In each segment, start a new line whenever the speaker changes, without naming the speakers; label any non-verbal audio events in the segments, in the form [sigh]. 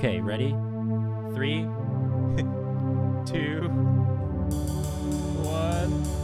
Okay, ready? Three, [laughs] two, one.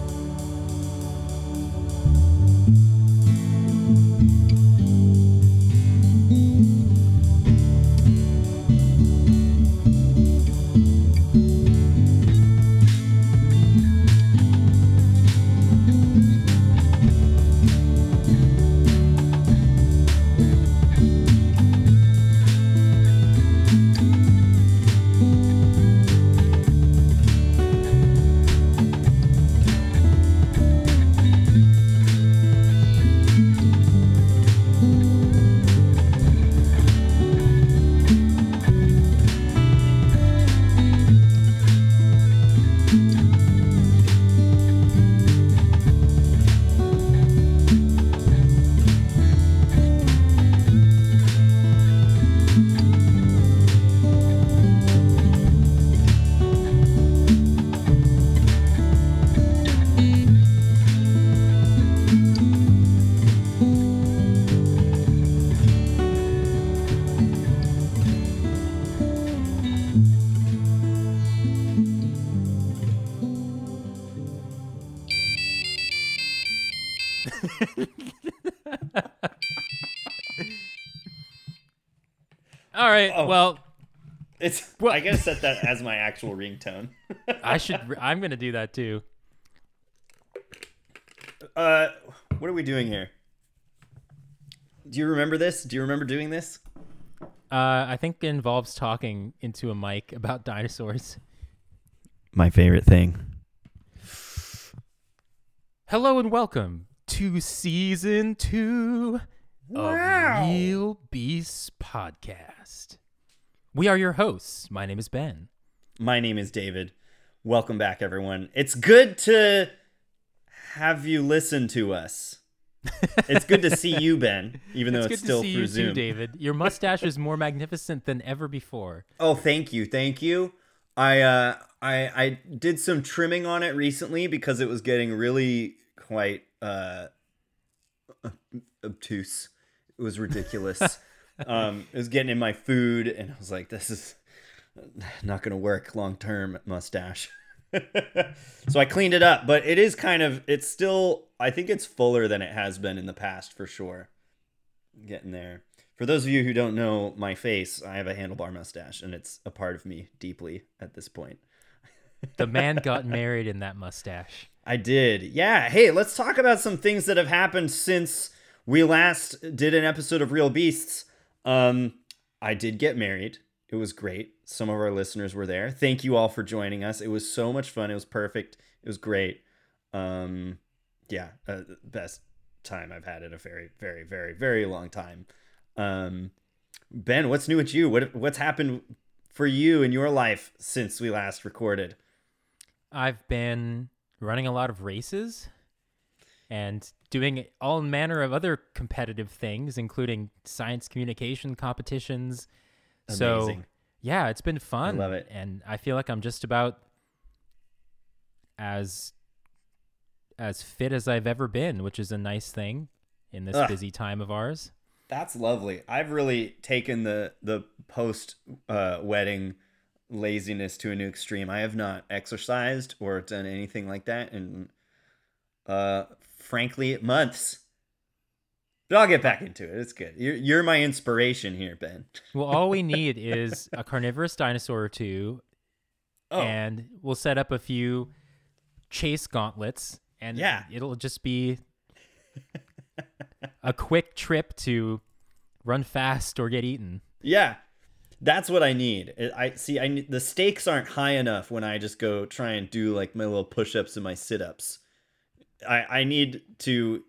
All right.
Oh.
Well,
It's.
Well-
I gotta set that [laughs] as my actual ringtone.
I [laughs] should. I'm gonna do that too.
uh, what are we doing here? Do you remember this? Do you remember doing this?
Uh, I think it involves talking into a mic about dinosaurs.
My favorite thing.
Hello and welcome to season two of Real Beasts Podcast. We are your hosts. My name is Ben.
My name is David. Welcome back, everyone. It's good to have you listen to us. [laughs] It's good to see you, Ben, even though
It's
it's,
good
still
to see
through
you
Zoom.
too, David. Your mustache is more magnificent than ever before.
Oh, thank you, thank you. I uh, I I did some trimming on it recently because it was getting really quite uh, obtuse. It was ridiculous. [laughs] um, it was getting in my food, and I was like, "This is not going to work long term, mustache." [laughs] so I cleaned it up, but it is kind of. It's still. I think it's fuller than it has been in the past for sure. Getting there. For those of you who don't know my face, I have a handlebar mustache, and it's a part of me deeply at this point.
The man [laughs] got married in that mustache.
I did. Yeah. Hey, let's talk about some things that have happened since we last did an episode of Real Beasts. Um, I did get married. It was great. Some of our listeners were there. Thank you all for joining us. It was so much fun. It was perfect. It was great. Um, yeah, uh, best time I've had in a very, very, very, very long time. Um, Ben, what's new with you? What what's happened for you in your life since we last recorded?
I've been running a lot of races and doing all manner of other competitive things, including science communication competitions. So, yeah, it's been fun.
I love it.
And I feel like I'm just about as as fit as I've ever been, which is a nice thing in this
Ugh.
busy time of ours.
That's lovely. I've really taken the the post uh, wedding laziness to a new extreme. I have not exercised or done anything like that in uh frankly months. But I'll get back into it. It's good. You're you're my inspiration here, Ben. [laughs]
Well, all we need is a carnivorous dinosaur or two,
Oh,
and we'll set up a few chase gauntlets and
Yeah.
it'll just be a quick trip to run fast or get eaten
yeah. That's what I need. I see. I the stakes aren't high enough when I just go try and do like my little push-ups and my sit-ups. I I need to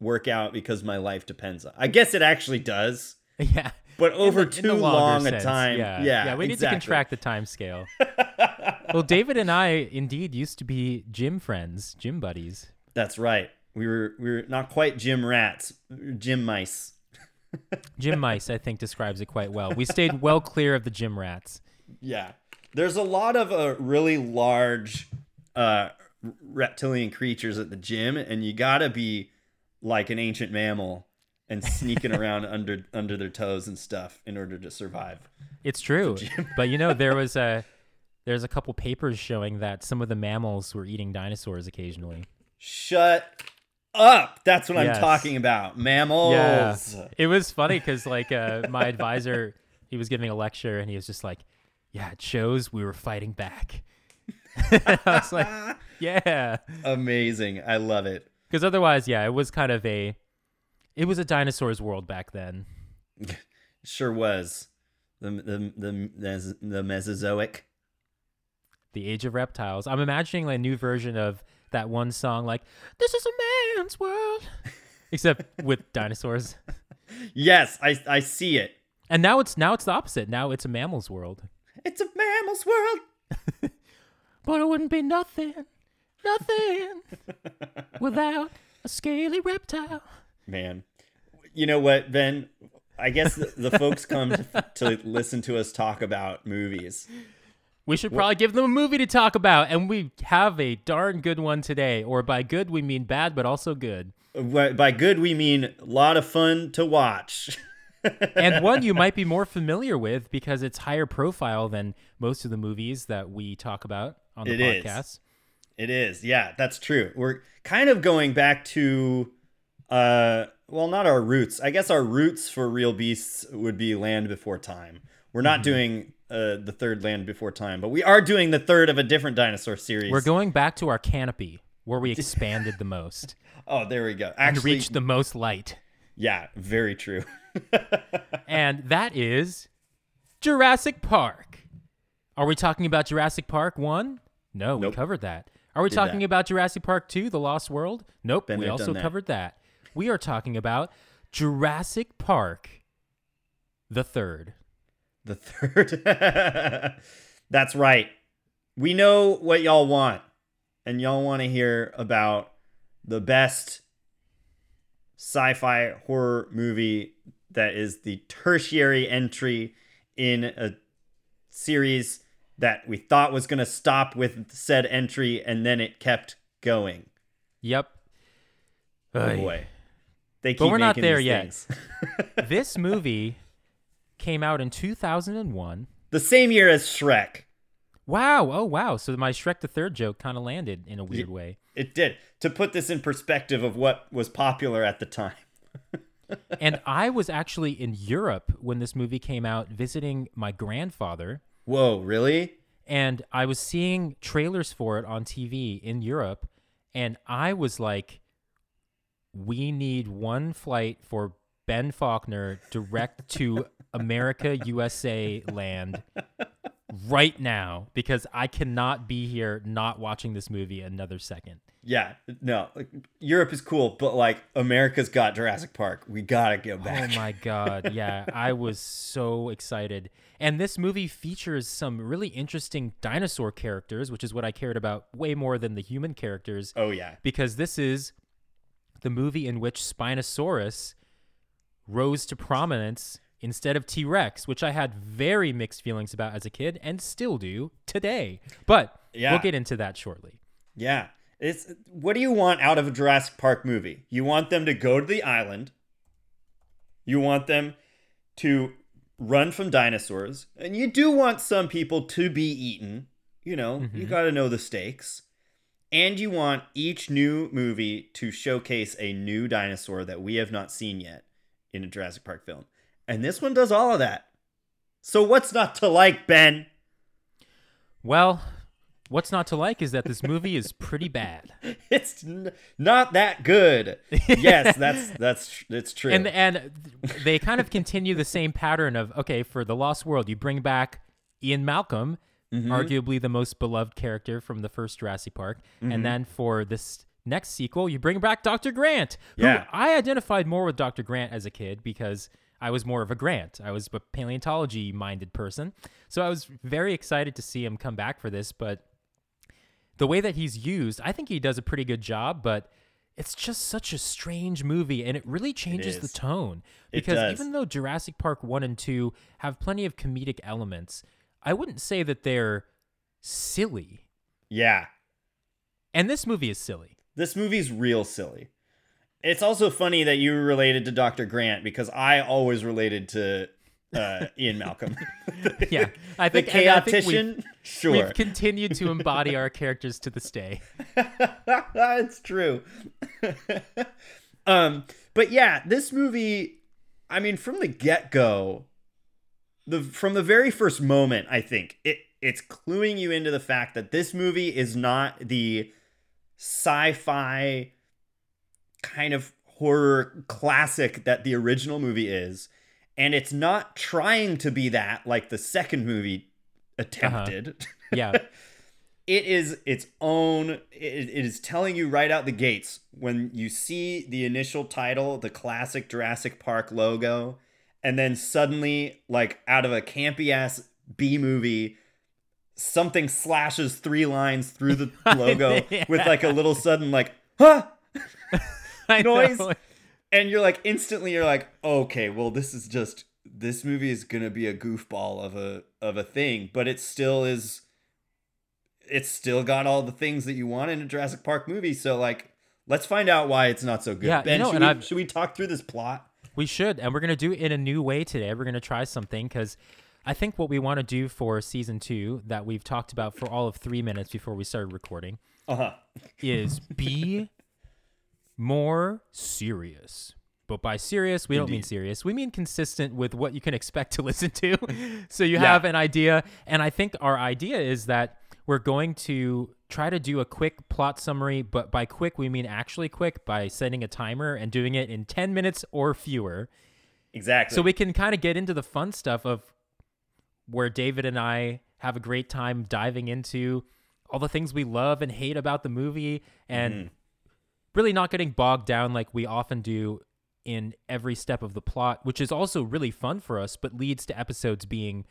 work out because my life depends on. I guess it actually does. [laughs]
yeah
but over
the-
too long
sense,
a time.
yeah
Yeah,
yeah we need to contract the time scale [laughs] well david and i indeed used to be gym friends gym buddies
That's right. We were we were not quite gym rats, gym mice. [laughs]
gym mice i think describes it quite well we stayed well clear of the gym rats
Yeah, there's a lot of uh, really large uh, reptilian creatures at the gym, and you gotta be like an ancient mammal and sneaking [laughs] around under under their toes and stuff in order to survive.
It's true, but you know [laughs] there was a there's a couple papers showing that some of the mammals were eating dinosaurs occasionally.
Shut up! That's what
Yes.
I'm talking about. Mammals.
Yeah, it was funny because like uh, my advisor, he was giving a lecture and he was just like, "Yeah, it shows we were fighting back." [laughs] I was like, "Yeah,"
Amazing. I love it.
because otherwise, yeah, it was kind of a, it was a dinosaur's world back then. [laughs]
Sure was. The the the the, the Mesozoic.
The Age of Reptiles. I'm imagining like, a new version of that one song, like "This is a man's world," [laughs] except with dinosaurs.
Yes, I I see it.
And now it's now it's the opposite. Now it's a mammal's world.
It's a mammal's world.
But it wouldn't be nothing, nothing [laughs] without a scaly reptile.
Man, you know what, Ben? I guess the, the folks come to, to listen to us talk about movies.
We should probably give them a movie to talk about, and we have a darn good one today. Or by good, we mean bad, but also good.
By by good, we mean a lot of fun to watch.
And one you might be [laughs] more familiar with because it's higher profile than most of the movies that we talk about on the
It is.
podcast.
It is. Yeah, that's true. We're kind of going back to uh well, not our roots. I guess our roots for real beasts would be Land Before Time. We're not doing uh the third Land Before Time, but we are doing the third of a different dinosaur series.
We're going back to our canopy where we expanded the most [laughs]
Oh, there we go.
and reached the most light.
yeah, very true. [laughs]
and that is Jurassic Park. Are we talking about Jurassic Park 1? No, we covered that. Are we
Did
talking
that.
about Jurassic Park 2, The Lost World? Nope, we also
that.
covered that. We are talking about Jurassic Park the third.
The third. [laughs] That's right. We know what y'all want, and y'all want to hear about the best sci fi horror movie that is the tertiary entry in a series that we thought was going to stop with said entry, and then it kept going.
Yep.
Oh boy. They keep
But we're not there yet. [laughs] this movie came out in 2001.
the same year as Shrek.
Wow. Oh, wow. So my Shrek the Third joke kind of landed in a weird way.
It did. To put this in perspective of what was popular at the time. [laughs]
and I was actually in Europe when this movie came out visiting my grandfather.
Whoa, really?
and I was seeing trailers for it on TV in Europe, and I was like, "We need one flight for Ben Faulkner direct to America, USA land [laughs] right now because I cannot be here not watching this movie another second.
Yeah, no. like, Europe is cool, but like America's got Jurassic Park. We gotta go oh back.
Oh my god, [laughs] yeah, I was so excited. And this movie features some really interesting dinosaur characters, which is what I cared about way more than the human characters.
Oh yeah.
because this is the movie in which Spinosaurus rose to prominence instead of T Rex, which I had very mixed feelings about as a kid and still do today. But
Yeah.
we'll get into that shortly.
Yeah. It's what do you want out of a Jurassic Park movie? You want them to go to the island. You want them to run from dinosaurs, and you do want some people to be eaten. You know, you mm-hmm. got to know the stakes. And you want each new movie to showcase a new dinosaur that we have not seen yet in a Jurassic Park film. And this one does all of that. So what's not to like, Ben?
Well, what's not to like is that this movie is [laughs] pretty bad.
It's n- not that good. yes, that's [laughs] that's it's true.
And and they kind of continue the same pattern of okay, for the Lost World, you bring back Ian Malcolm,
Mm-hmm.
arguably the most beloved character from the first Jurassic Park,
Mm-hmm.
and then for this next sequel, you bring back Dr. Grant. who
Yeah.
I identified more with Dr. Grant as a kid because I was more of a Grant. I was a paleontology minded person, so I was very excited to see him come back for this. But the way that he's used, I think he does a pretty good job, but it's just such a strange movie and it really changes the
is.
tone.
It
Because even though Jurassic Park 1 and 2 have plenty of comedic elements, I wouldn't say that they're silly.
yeah,
And this movie is silly.
this movie's real silly. It's also funny that you related to Dr. Grant because I always related to uh, Ian Malcolm. [laughs]
yeah, I think think
chaotician.
we've,
sure,
we've continued to embody our characters to this day. [laughs]
That's true. [laughs] um, but yeah, this movie. I mean, from the get go, the from the very first moment, I think it it's cluing you into the fact that this movie is not the sci-fi kind of horror classic that the original movie is and it's not trying to be that like the second movie attempted. Uh-huh. [laughs]
Yeah,
it is its own it, it is telling you right out the gates when you see the initial title the classic jurassic park logo and then suddenly like out of a campy ass b movie something slashes three lines through the [laughs] logo
Yeah.
with like a little sudden like huh [laughs] [laughs] Noise.
know.
and you're like instantly you're like okay well this is just this movie is gonna be a goofball of a of a thing but it still is it's still got all the things that you want in a jurassic park movie so like let's find out why it's not so good
Yeah, you know,
should,
and
we,
I've-
should we talk through this plot
We should, and we're gonna do it in a new way today. We're gonna try something because I think what we want to do for season two that we've talked about for all of three minutes before we started recording
uh-huh
is be [laughs] more serious. But by serious, we don't mean serious. We mean consistent with what you can expect to [laughs] listen to. [laughs] so you
Yeah.
have an idea. And I think our idea is that we're going to try to do a quick plot summary. But by quick, we mean actually quick by setting a timer and doing it in 10 minutes or fewer.
exactly
So we can kind of get into the fun stuff of where David and I have a great time diving into all the things we love and hate about the movie and
Mm-hmm.
Really not getting bogged down like we often do in every step of the plot, which is also really fun for us, but leads to episodes being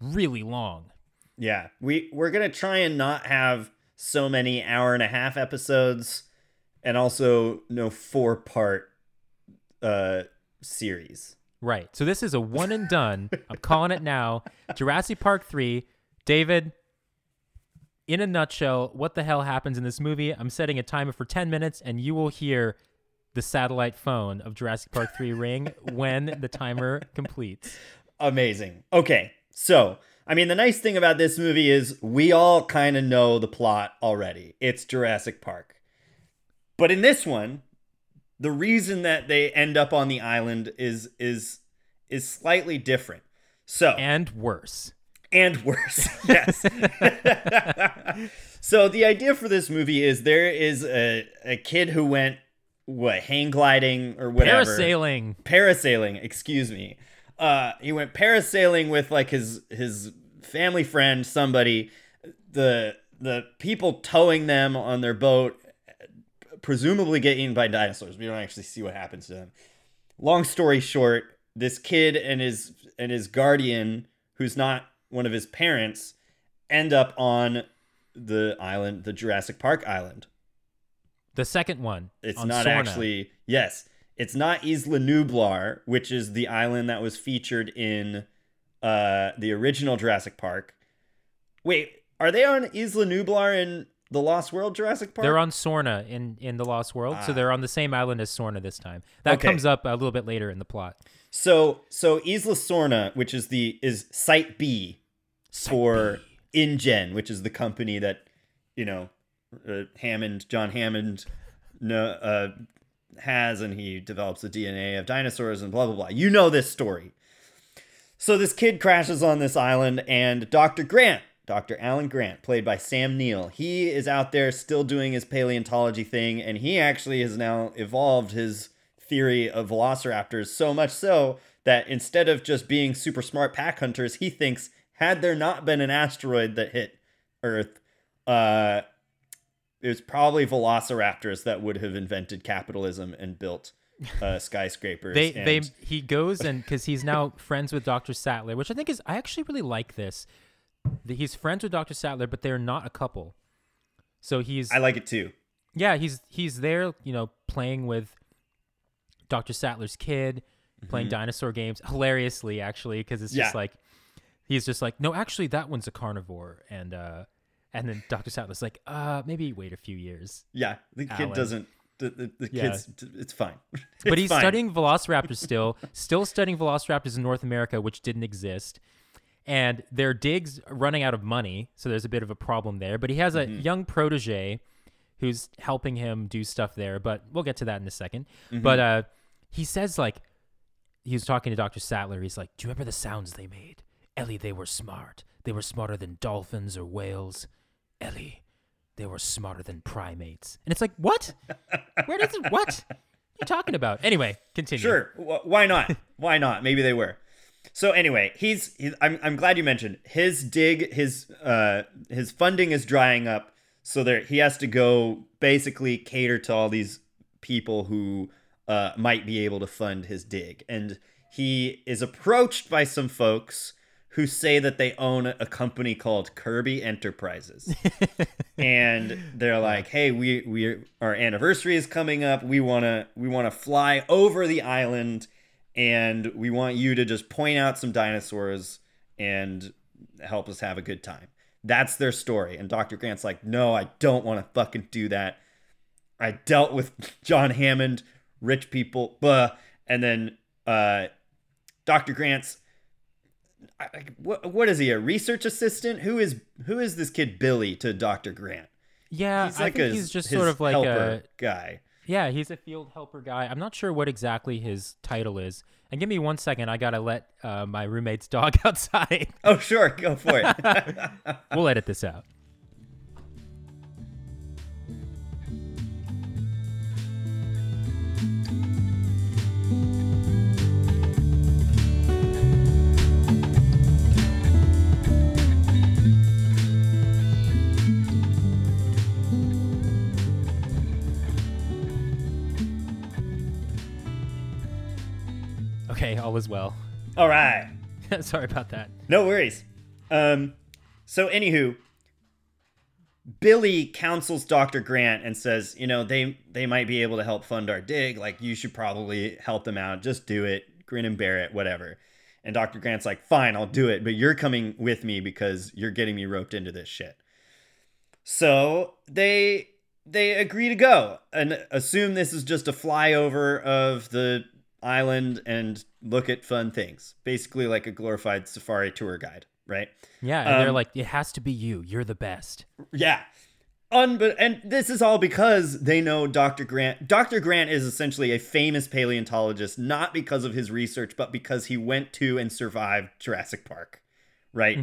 really long.
yeah we we're gonna try and not have so many hour and a half episodes and also no four part uh series
Right. So this is a one and done. I'm calling it now. [laughs] Jurassic Park 3. David, in a nutshell, what the hell happens in this movie? I'm setting a timer for 10 minutes and you will hear the satellite phone of Jurassic Park 3 [laughs] ring when the timer completes.
amazing. Okay, so I mean, the nice thing about this movie is we all kind of know the plot already. It's Jurassic Park, but in this one, the reason that they end up on the island is is is slightly different. So
And worse.
And worse. [laughs] yes. so the idea for this movie is there is a, a kid who went what hang gliding or whatever
Parasailing.
parasailing excuse me uh he went parasailing with like his his family friend somebody the the people towing them on their boat presumably get eaten by dinosaurs we don't actually see what happens to them long story short this kid and his and his guardian who's not one of his parents end up on the island the jurassic park island
The second one.
it's
on
not
Sorna.
actually yes. It's not Isla Nublar, which is the island that was featured in uh the original Jurassic Park. Wait, are they on Isla Nublar in the Lost World Jurassic Park?
They're on Sorna in, in the Lost World, so
Ah.
they're on the same island as Sorna this time. That
Okay.
comes up a little bit later in the plot.
so so Isla Sorna, which is the is Site B for InGen, which is the company that you know uh, Hammond John Hammond uh, has, and he develops the DNA of dinosaurs and blah blah blah. You know this story. So this kid crashes on this island, and Dr. Grant, Dr. Alan Grant, played by Sam Neill, he is out there still doing his paleontology thing, and he actually has now evolved his theory of velociraptors so much so that instead of just being super smart pack hunters, he thinks had there not been an asteroid that hit Earth, uh, it was probably velociraptors that would have invented capitalism and built uh, [laughs] skyscrapers.
They
and,
they he goes and [laughs] because he's now friends with Dr. Sattler, which I think is I actually really like this. that He's friends with Dr. Sattler, but they're not a couple. So he's
I like it too.
yeah he's he's there you know playing with Dr. Sattler's kid, playing dinosaur games hilariously actually because it's just
Mm-hmm.
Like he's just like no actually that one's a carnivore and uh and then Dr. Sattler's like uh maybe wait a few years.
Yeah, the kid
Alan.
doesn't The, the, the
Yeah.
kids, it's fine. [laughs]
but he's
fine.
studying velociraptors [laughs] still, still studying velociraptors in North America, which didn't exist. And their digs are running out of money, so there's a bit of a problem there. But he has a
Mm-hmm.
young protege who's helping him do stuff there. But we'll get to that in a 2nd
Mm-hmm.
But uh, he says like he was talking to Dr. Sattler. He's like, "Do you remember the sounds they made? Ellie, they were smart. They were smarter than dolphins or whales. Ellie, they were smarter than primates." And it's like, what? Where does it? What? What are you talking about? Anyway, continue.
Sure. Wh- Why not? Why not? Maybe they were. So anyway, he's, he's I'm I'm glad you mentioned his dig his uh his funding is drying up so there he has to go basically cater to all these people who uh might be able to fund his dig and he is approached by some folks who say that they own a company called Kirby Enterprises. [laughs] and they're like, "Hey, we we our anniversary is coming up. We want to we want to fly over the island and we want you to just point out some dinosaurs and help us have a good time." That's their story. And Dr. Grant's like, "No, I don't want to fucking do that. I dealt with John Hammond, rich people, blah." And then uh Dr. Grant's I- I- what what is he a research assistant who is who is this kid billy to dr grant
Yeah,
he's
I
like
think
a
he's just sort of like
helper
a
guy
yeah, he's a field helper guy. I'm not sure what exactly his title is. And give me one second. I gotta let uh, my roommate's dog [laughs] outside.
oh sure go for it [laughs]
we'll edit this out. Okay, all is well. [laughs]
all right. [laughs]
Sorry about that.
no worries. Um so anywho billy counsels dr grant and says you know they they might be able to help fund our dig. Like you should probably help them out. Just do it grin and bear it whatever. And dr grant's like fine i'll do it but you're coming with me because you're getting me roped into this shit. So they they agree to go and assume this is just a flyover of the island and look at fun things. Basically like a glorified safari tour guide, right?
Yeah, and they're
Um,
like, it has to be you. You're the best.
Yeah. Unbe- and this is all because they know Dr. Grant. Dr. Grant is essentially a famous paleontologist, not because of his research, but because he went to and survived Jurassic Park, right?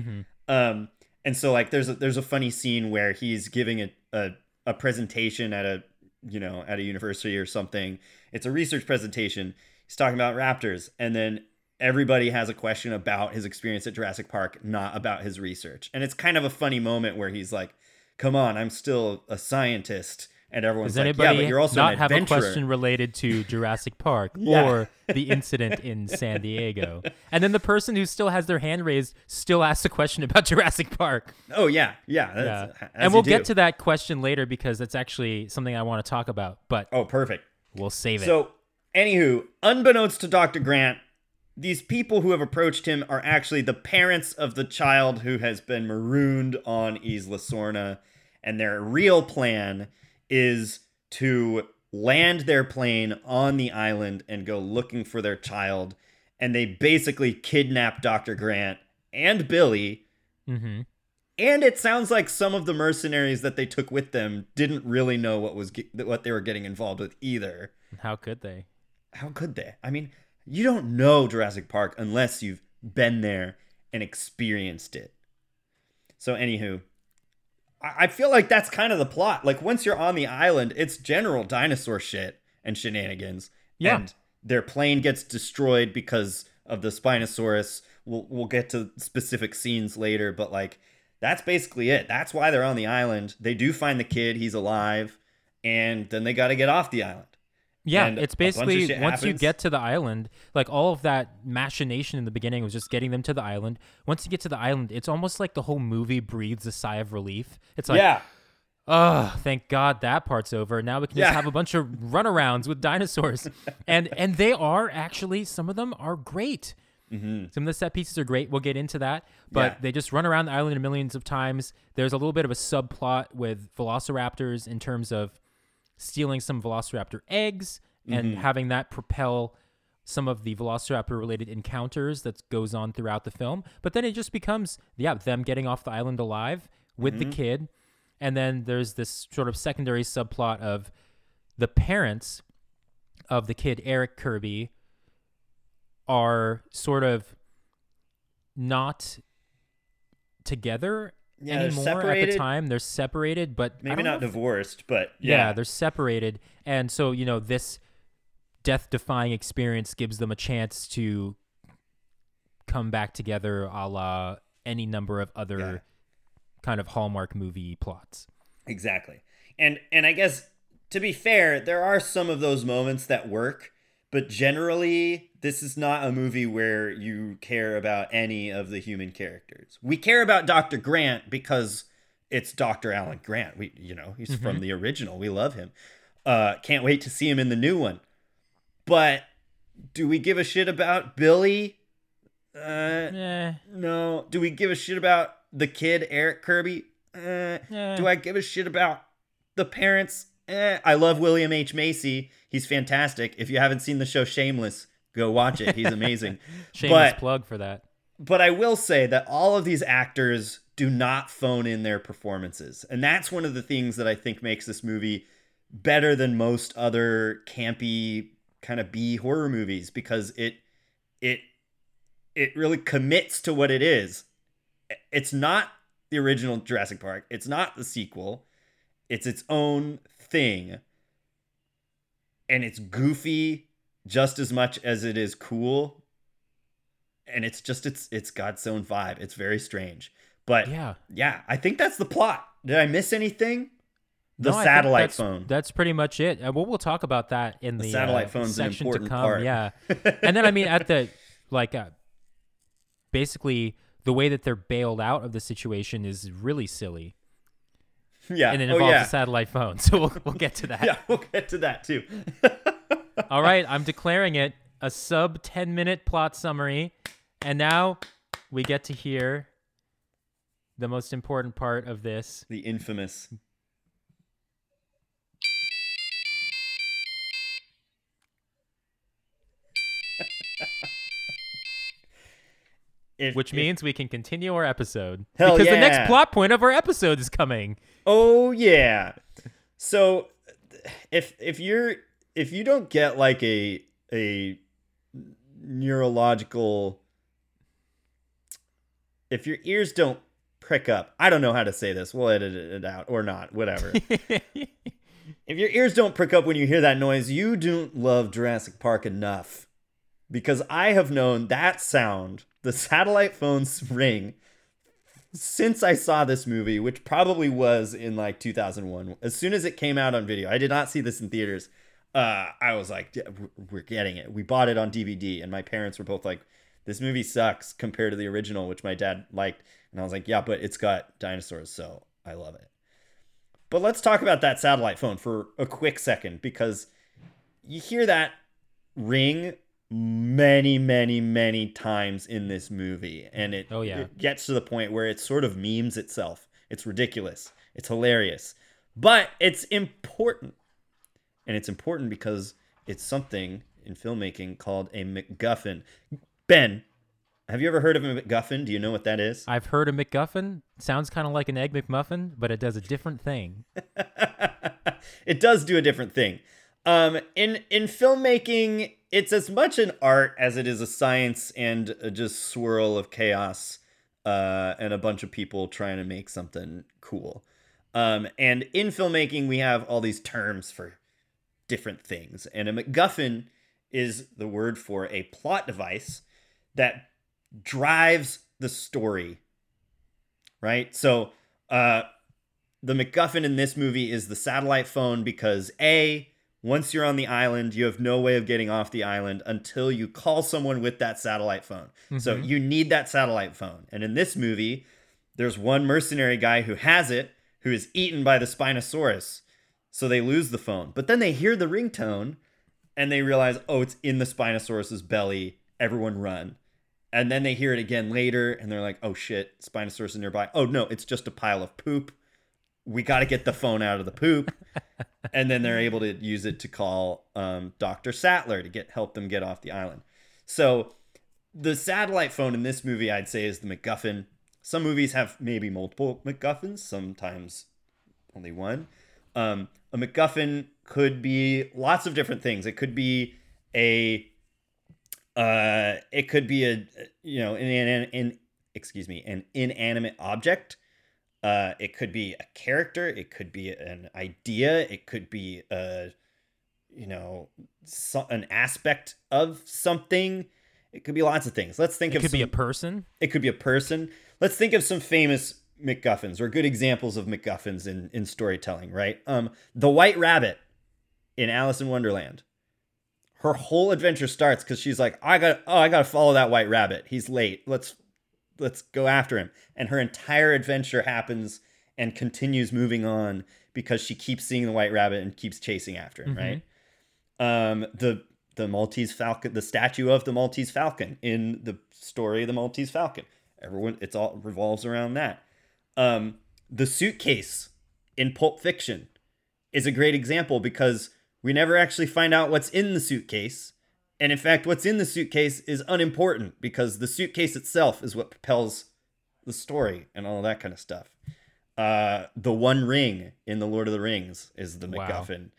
Um, and so like there's a, there's a funny scene where he's giving a, a a presentation at a you know at a university or something. It's a research presentation. He's talking about raptors, and then everybody has a question about his experience at Jurassic Park, not about his research. And it's kind of a funny moment where he's like, "Come on, I'm still a scientist," and everyone's
Does
like,
anybody
"Yeah, but you're also
not have a question related to [laughs] Jurassic Park
Yeah.
or the incident in San Diego? And then the person who still has their hand raised still asks a question about [laughs] Jurassic Park.
Oh yeah, yeah,
Yeah.
that's, as
And we'll get to that question later because that's actually something I want to talk about, but
Oh, perfect.
we'll save it.
So, anywho, unbeknownst to Dr. Grant, these people who have approached him are actually the parents of the child who has been marooned on Isla Sorna, and their real plan is to land their plane on the island and go looking for their child. And they basically kidnap Dr. Grant and Billy.
Mm-hmm.
And it sounds like some of the mercenaries that they took with them didn't really know what was ge- what they were getting involved with either
How could they?
How could they? I mean, you don't know Jurassic Park unless you've been there and experienced it. So, anywho, I I feel like that's kind of the plot. Like, once you're on the island, it's general dinosaur shit and shenanigans.
Yeah.
And their plane gets destroyed because of the Spinosaurus. We'll, we'll get to specific scenes later, but like, that's basically it. That's why they're on the island. They do find the kid, he's alive, and then they got to get off the island.
Yeah,
And
it's
a bunch of
basically once you get to the island, like all of that machination in the beginning was just getting them to the island. Once you get to the island, it's almost like the whole movie breathes a sigh of relief. It's like,
yeah.
oh, thank God that part's over. Now we can just
Yeah.
have a bunch of [laughs] runarounds with dinosaurs, and and they are actually some of them are great. Mm-hmm. Some of the set pieces are great. We'll get into that, but
Yeah.
they just run around the island millions of times. There's a little bit of a subplot with velociraptors in terms of stealing some velociraptor eggs and mm-hmm. having that propel some of the velociraptor related encounters that goes on throughout the film. But then it just becomes yeah them getting off the island alive with the mm-hmm. kid. And then there's this sort of secondary subplot of the parents of the kid Eric Kirby are sort of not together
Yeah,
anymore at the time. They're separated, but
Maybe not divorced, but
yeah.
yeah.
they're separated, and so you know this death-defying experience gives them a chance to come back together, a la any number of other
Yeah.
kind of Hallmark movie plots.
Exactly. And and I guess to be fair, there are some of those moments that work, but generally this is not a movie where you care about any of the human characters. We care about Dr. Grant because it's Dr. Alan Grant. We you know, he's from the original. We love him. Uh can't wait to see him in the new one. But do we give a shit about Billy? Uh
Eh,
no. Do we give a shit about the kid Eric Kirby? Eh. Do I give a shit about the parents? Eh. I love William H Macy. He's fantastic. If you haven't seen the show Shameless, go watch it. He's amazing. [laughs]
Shameless
but
plug for that.
but I will say that all of these actors do not phone in their performances. And that's one of the things that I think makes this movie better than most other campy kind of B horror movies because it it it really commits to what it is. It's not the original Jurassic Park. It's not the sequel. It's its own thing. And it's goofy just as much as it is cool and it's just it's it's got its own vibe. It's very strange. But yeah,
Yeah.
I think that's the plot. Did I miss anything? The
No,
satellite
that's-
phone.
That's pretty much it. Uh, well, we'll talk about that in the,
The satellite
uh,
phone's an
section
important
to come.
part.
Yeah, [laughs] and then I mean at the like uh, basically the way that they're bailed out of the situation is really silly, [laughs]
yeah.
and it
oh
involves
yeah.
a satellite phone. [laughs] So we'll we'll get to that. [laughs]
yeah, we'll get to that too.
All right, I'm declaring it a sub 10 minute plot summary, and now we get to hear the most important part of this.
the infamous. If-
Which
if-
means we can continue our episode. Because the next plot point of our episode is coming.
Oh yeah. So if if you're if you don't get like a a neurological if your ears don't prick up, I don't know how to say this. We'll edit it out or not, whatever. [laughs] if your ears don't prick up when you hear that noise, you don't love Jurassic Park enough. Because I have known that sound, the satellite phone's [laughs] ring, since I saw this movie, which probably was in like 2001. As soon as it came out on video, I did not see this in theaters. Uh, I was like, we're- we're getting it. We bought it on DVD, and my parents were both like, this movie sucks compared to the original, which my dad liked. And I was like, yeah, but it's got dinosaurs, so I love it. But let's talk about that satellite phone for a quick second because you hear that ring many, many, many times in this movie. And it,
Oh, yeah.
it gets to the point where it sort of memes itself. It's ridiculous. It's hilarious. But it's important. And it's important because it's something in filmmaking called a MacGuffin. Ben, have you ever heard of a MacGuffin? Do you know what that is?
I've heard of MacGuffin. Sounds kind of like an Egg McMuffin, but it does a different thing. [laughs]
it does do a different thing. Um, in in filmmaking, it's as much an art as it is a science and a just swirl of chaos, uh, and a bunch of people trying to make something cool. Um, and in filmmaking, we have all these terms for different things, and a MacGuffin is the word for a plot device that drives the story. Right. So, uh, the MacGuffin in this movie is the satellite phone because A, once you're on the island, you have no way of getting off the island until you call someone with that satellite phone. So
Mhm.
you need that satellite phone. And in this movie, there's one mercenary guy who has it who is eaten by the Spinosaurus. So they lose the phone. But then they hear the ringtone and they realize, oh, it's in the Spinosaurus's belly. Everyone run. And then they hear it again later and they're like, oh shit, Spinosaurus is nearby. Oh no, it's just a pile of poop we got to get the phone out of the poop. [laughs] and then they're able to use it to call um, Dr. Sattler to get help them get off the island. So the satellite phone in this movie, I'd say, is the MacGuffin. Some movies have maybe multiple MacGuffins, sometimes only one. Um, a MacGuffin could be lots of different things. It could be a, uh, it could be a, you know, an, an, an excuse me, an inanimate object. Uh, it could be a character. It could be an idea. It could be a, you know, so, an aspect of something. It could be lots of things. Let's think
It
of
could be a person.
it could be a person. Let's think of some famous MacGuffins or good examples of MacGuffins in, in storytelling, right? Um, the White Rabbit in Alice in Wonderland. Her whole adventure starts because she's like, I got oh, I gotta follow that white rabbit. He's late. Let's let's go after him. And her entire adventure happens and continues moving on because she keeps seeing the white rabbit and keeps chasing after him,
Mhm.
right? Um, the the Maltese Falcon, the statue of the Maltese Falcon in the story of the Maltese Falcon. Everyone, it's all revolves around that. Um, the suitcase in Pulp Fiction is a great example because we never actually find out what's in the suitcase. And in fact, what's in the suitcase is unimportant because the suitcase itself is what propels the story and all that kind of stuff. Uh, the One Ring in The Lord of the Rings is the
Wow.
MacGuffin.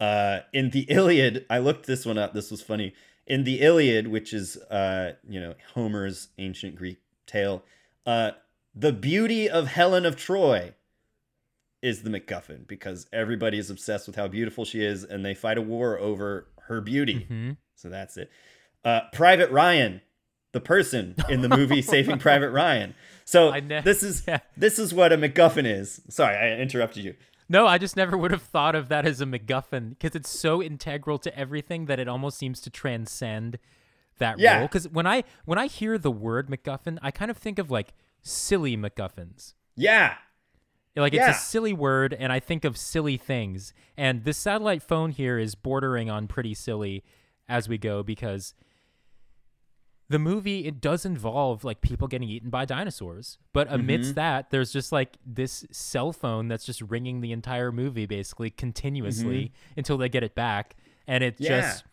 Uh, in the [laughs] Iliad, I looked this one up. This was funny. In the Iliad, which is uh, you know Homer's ancient Greek tale, uh, the beauty of Helen of Troy is the MacGuffin because everybody is obsessed with how beautiful she is, and they fight a war over her beauty.
hmm
So that's it. Uh, Private Ryan, the person in the movie [laughs] Saving Private Ryan. So
ne-
this is [laughs]
yeah.
this is what a MacGuffin is. Sorry, I interrupted you.
No, I just never would have thought of that as a MacGuffin because it's so integral to everything that it almost seems to transcend that
Yeah.
role. Because when I when I hear the word MacGuffin, I kind of think of like silly MacGuffins.
Yeah,
Like it's
Yeah.
a silly word, and I think of silly things. And this satellite phone here is bordering on pretty silly as we go because the movie it does involve like people getting eaten by dinosaurs, but amidst
Mm-hmm.
that, there's just like this cell phone that's just ringing the entire movie basically continuously until they get it back, and it
Mm-hmm. Yeah.
just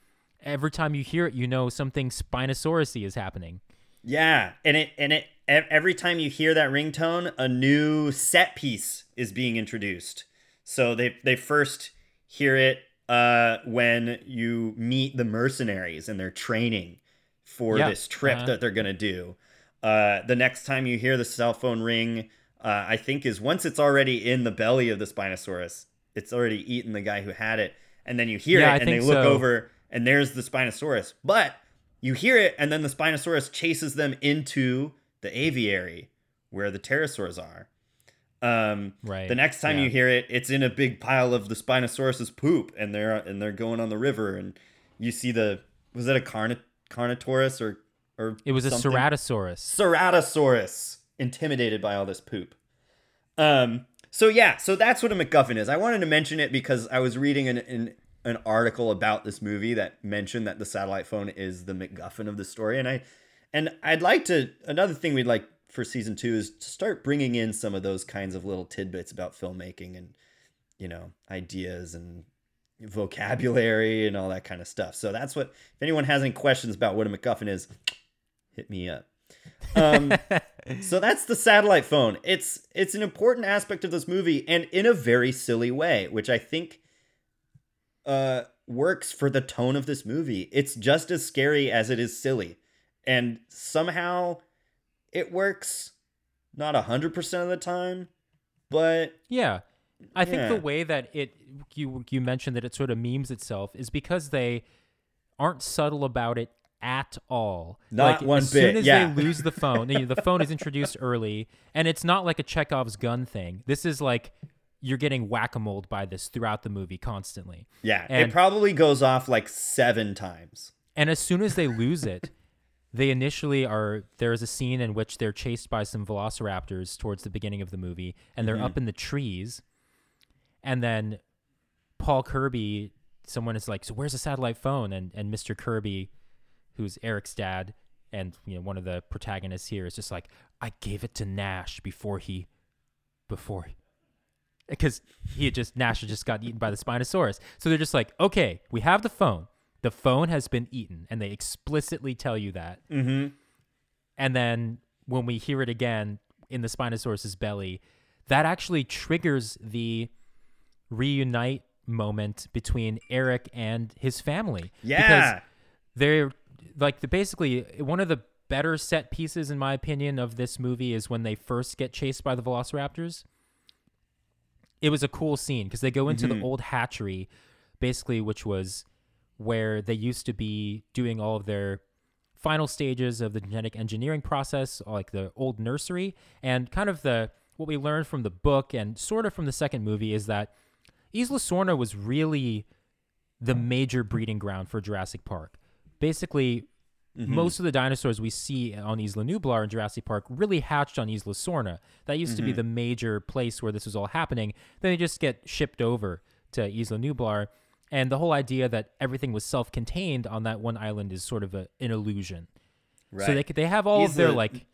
every time you hear it, you know something Spinosaurus is happening.
Yeah, and it and it every time you hear that ringtone, a new set piece is being introduced. So they they first hear it uh, when you meet the mercenaries and they're training for
Yeah,
this trip
uh-huh.
that they're gonna do. Uh, the next time you hear the cell phone ring, uh, I think is once it's already in the belly of the Spinosaurus, it's already eaten the guy who had it, and then you hear
Yeah, I
it and they look
so.
over and there's the Spinosaurus. But you hear it, and then the Spinosaurus chases them into the aviary where the pterosaurs are. Um,
Right.
the next time
Yeah.
you hear it, it's in a big pile of the Spinosaurus's poop, and they're and they're going on the river, and you see the was it a Carni- Carnotaurus or or
It was a? Ceratosaurus.
Ceratosaurus intimidated by all this poop. Um. So yeah, so that's what a MacGuffin is. I wanted to mention it because I was reading an an, an article about this movie that mentioned that the satellite phone is the MacGuffin of the story, and I and I'd like to another thing we'd like for season two is to start bringing in some of those kinds of little tidbits about filmmaking and you know ideas and vocabulary and all that kind of stuff. So that's what if anyone has any questions about what a MacGuffin is, hit me up. Um, [laughs] so that's the satellite phone. It's it's an important aspect of this movie and in a very silly way, which I think uh works for the tone of this movie. It's just as scary as it is silly. And somehow it works not a 100% of the time, but
Yeah. I think the way that it you you mentioned that it sort of memes itself is because they aren't subtle about it at all.
Not
like,
one
as
bit,
soon as
yeah.
they lose the phone, [laughs] you know, the phone is introduced early, and it's not like a Chekhov's gun thing. This is like you're getting whack-a-mole by this throughout the movie constantly.
yeah,
And-
it probably goes off like 7 times.
And as soon as they lose it, [laughs] they initially are. There is a scene in which they're chased by some velociraptors towards the beginning of the movie, and they're mm-hmm. up in the trees. And then Paul Kirby, someone is like, "So where's the satellite phone?" And and Mr. Kirby, who's Eric's dad, and you know one of the protagonists here, is just like, "I gave it to Nash before he, before." Because he had just Nash had just got eaten by the Spinosaurus. So they're just like, okay, we have the phone. The phone has been eaten, and they explicitly tell you that.
Mm-hmm.
And then when we hear it again in the Spinosaurus's belly, that actually triggers the reunite moment between Eric and his family.
Yeah.
Because they're like the basically one of the better set pieces in my opinion of this movie is when they first get chased by the velociraptors. It was a cool scene because they go into
Mhm.
the old hatchery basically which was where they used to be doing all of their final stages of the genetic engineering process, like the old nursery, and kind of the what we learned from the book and sort of from the second movie is that Isla Sorna was really the major breeding ground for Jurassic Park. Basically, Mm-hmm. most of the dinosaurs we see on Isla Nublar in Jurassic Park really hatched on Isla Sorna. That used to be mm-hmm. the major place where this was all happening. Then they just get shipped over to Isla Nublar. And the whole idea that everything was self-contained on that one island is sort of a, an illusion.
Right.
So they they have all of their like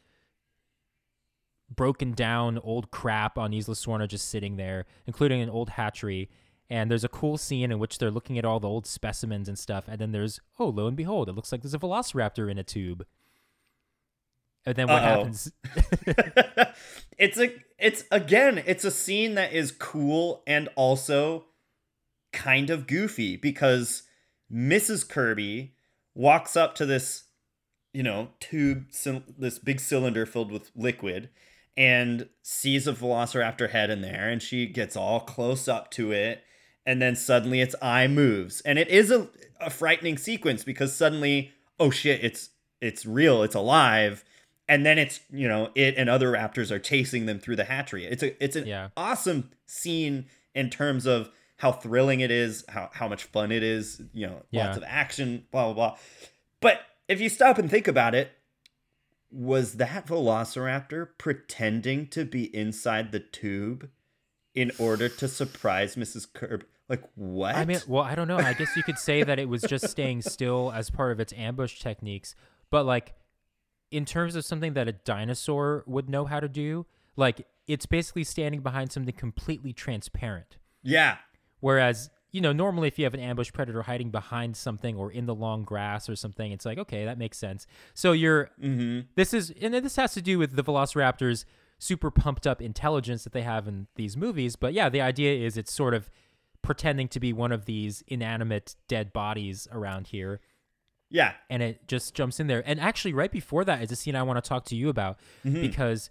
broken down old crap on Isla Sorna just sitting there, including an old hatchery. And there's a cool scene in which they're looking at all the old specimens and stuff. And then there's oh lo and behold, it looks like there's a velociraptor in a tube. And then what
Uh-oh.
happens? [laughs] [laughs]
it's a it's again it's a scene that is cool and also kind of goofy because Mrs. Kirby walks up to this you know tube this big cylinder filled with liquid and sees a velociraptor head in there and she gets all close up to it and then suddenly its eye moves. And it is a, a frightening sequence because suddenly oh shit it's it's real it's alive. And then it's you know it and other raptors are chasing them through the hatchery. It's a it's an
Yeah.
awesome scene in terms of how thrilling it is how how much fun it is you know
Yeah.
lots of action blah blah blah. But if you stop and think about it was that velociraptor pretending to be inside the tube in order to surprise mrs kirby like what
I mean, well, I don't know. I guess you could say that it was just staying still as part of its ambush techniques. But like, in terms of something that a dinosaur would know how to do, like it's basically standing behind something completely transparent.
yeah
Whereas, you know, normally if you have an ambush predator hiding behind something or in the long grass or something, it's like, okay, that makes sense. So you're
mm-hmm
this is and this has to do with the velociraptors super pumped up intelligence that they have in these movies, but yeah, the idea is it's sort of pretending to be one of these inanimate dead bodies around here
yeah
and it just jumps in there. And actually, right before that is a scene I want to talk to you about because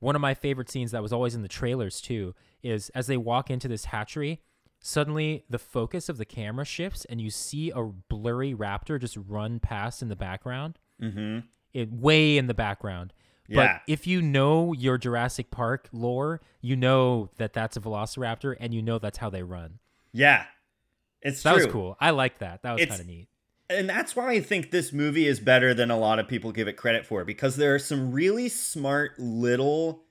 one of my favorite scenes that was always in the trailers too is as they walk into this hatchery, suddenly the focus of the camera shifts and you see a blurry raptor just run past in the background.
mm-hmm
It way in the background.
Yeah.
But if you know your Jurassic Park lore, you know that that's a velociraptor and you know that's how they run.
yeah it's
So that was cool. I like that. That was kind of neat.
and that's why I think this movie is better than a lot of people give it credit for because there are some really smart little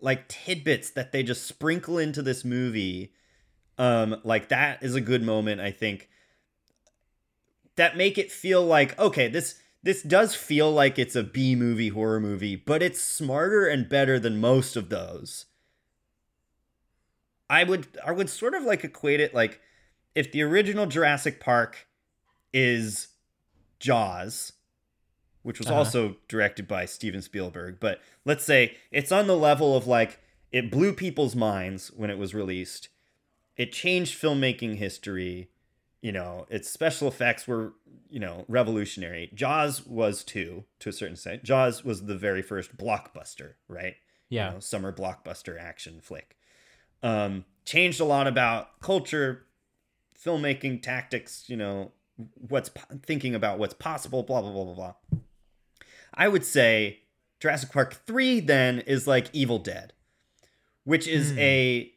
like tidbits that they just sprinkle into this movie. Um like that is a good moment I think that make it feel like okay, this this does feel like it's a B movie horror movie, but it's smarter and better than most of those. I would I would sort of like equate it like if the original Jurassic Park is Jaws, which was
Uh-huh.
also directed by Steven Spielberg, but let's say it's on the level of like it blew people's minds when it was released. It changed filmmaking history. You know, its special effects were, you know, revolutionary. Jaws was too, to a certain extent. Jaws was the very first blockbuster, right?
Yeah.
you know, summer blockbuster action flick. Um, changed a lot about culture, filmmaking tactics. You know, what's po- thinking about what's possible. Blah blah blah blah blah. I would say Jurassic Park three then is like Evil Dead, which is
Hmm.
a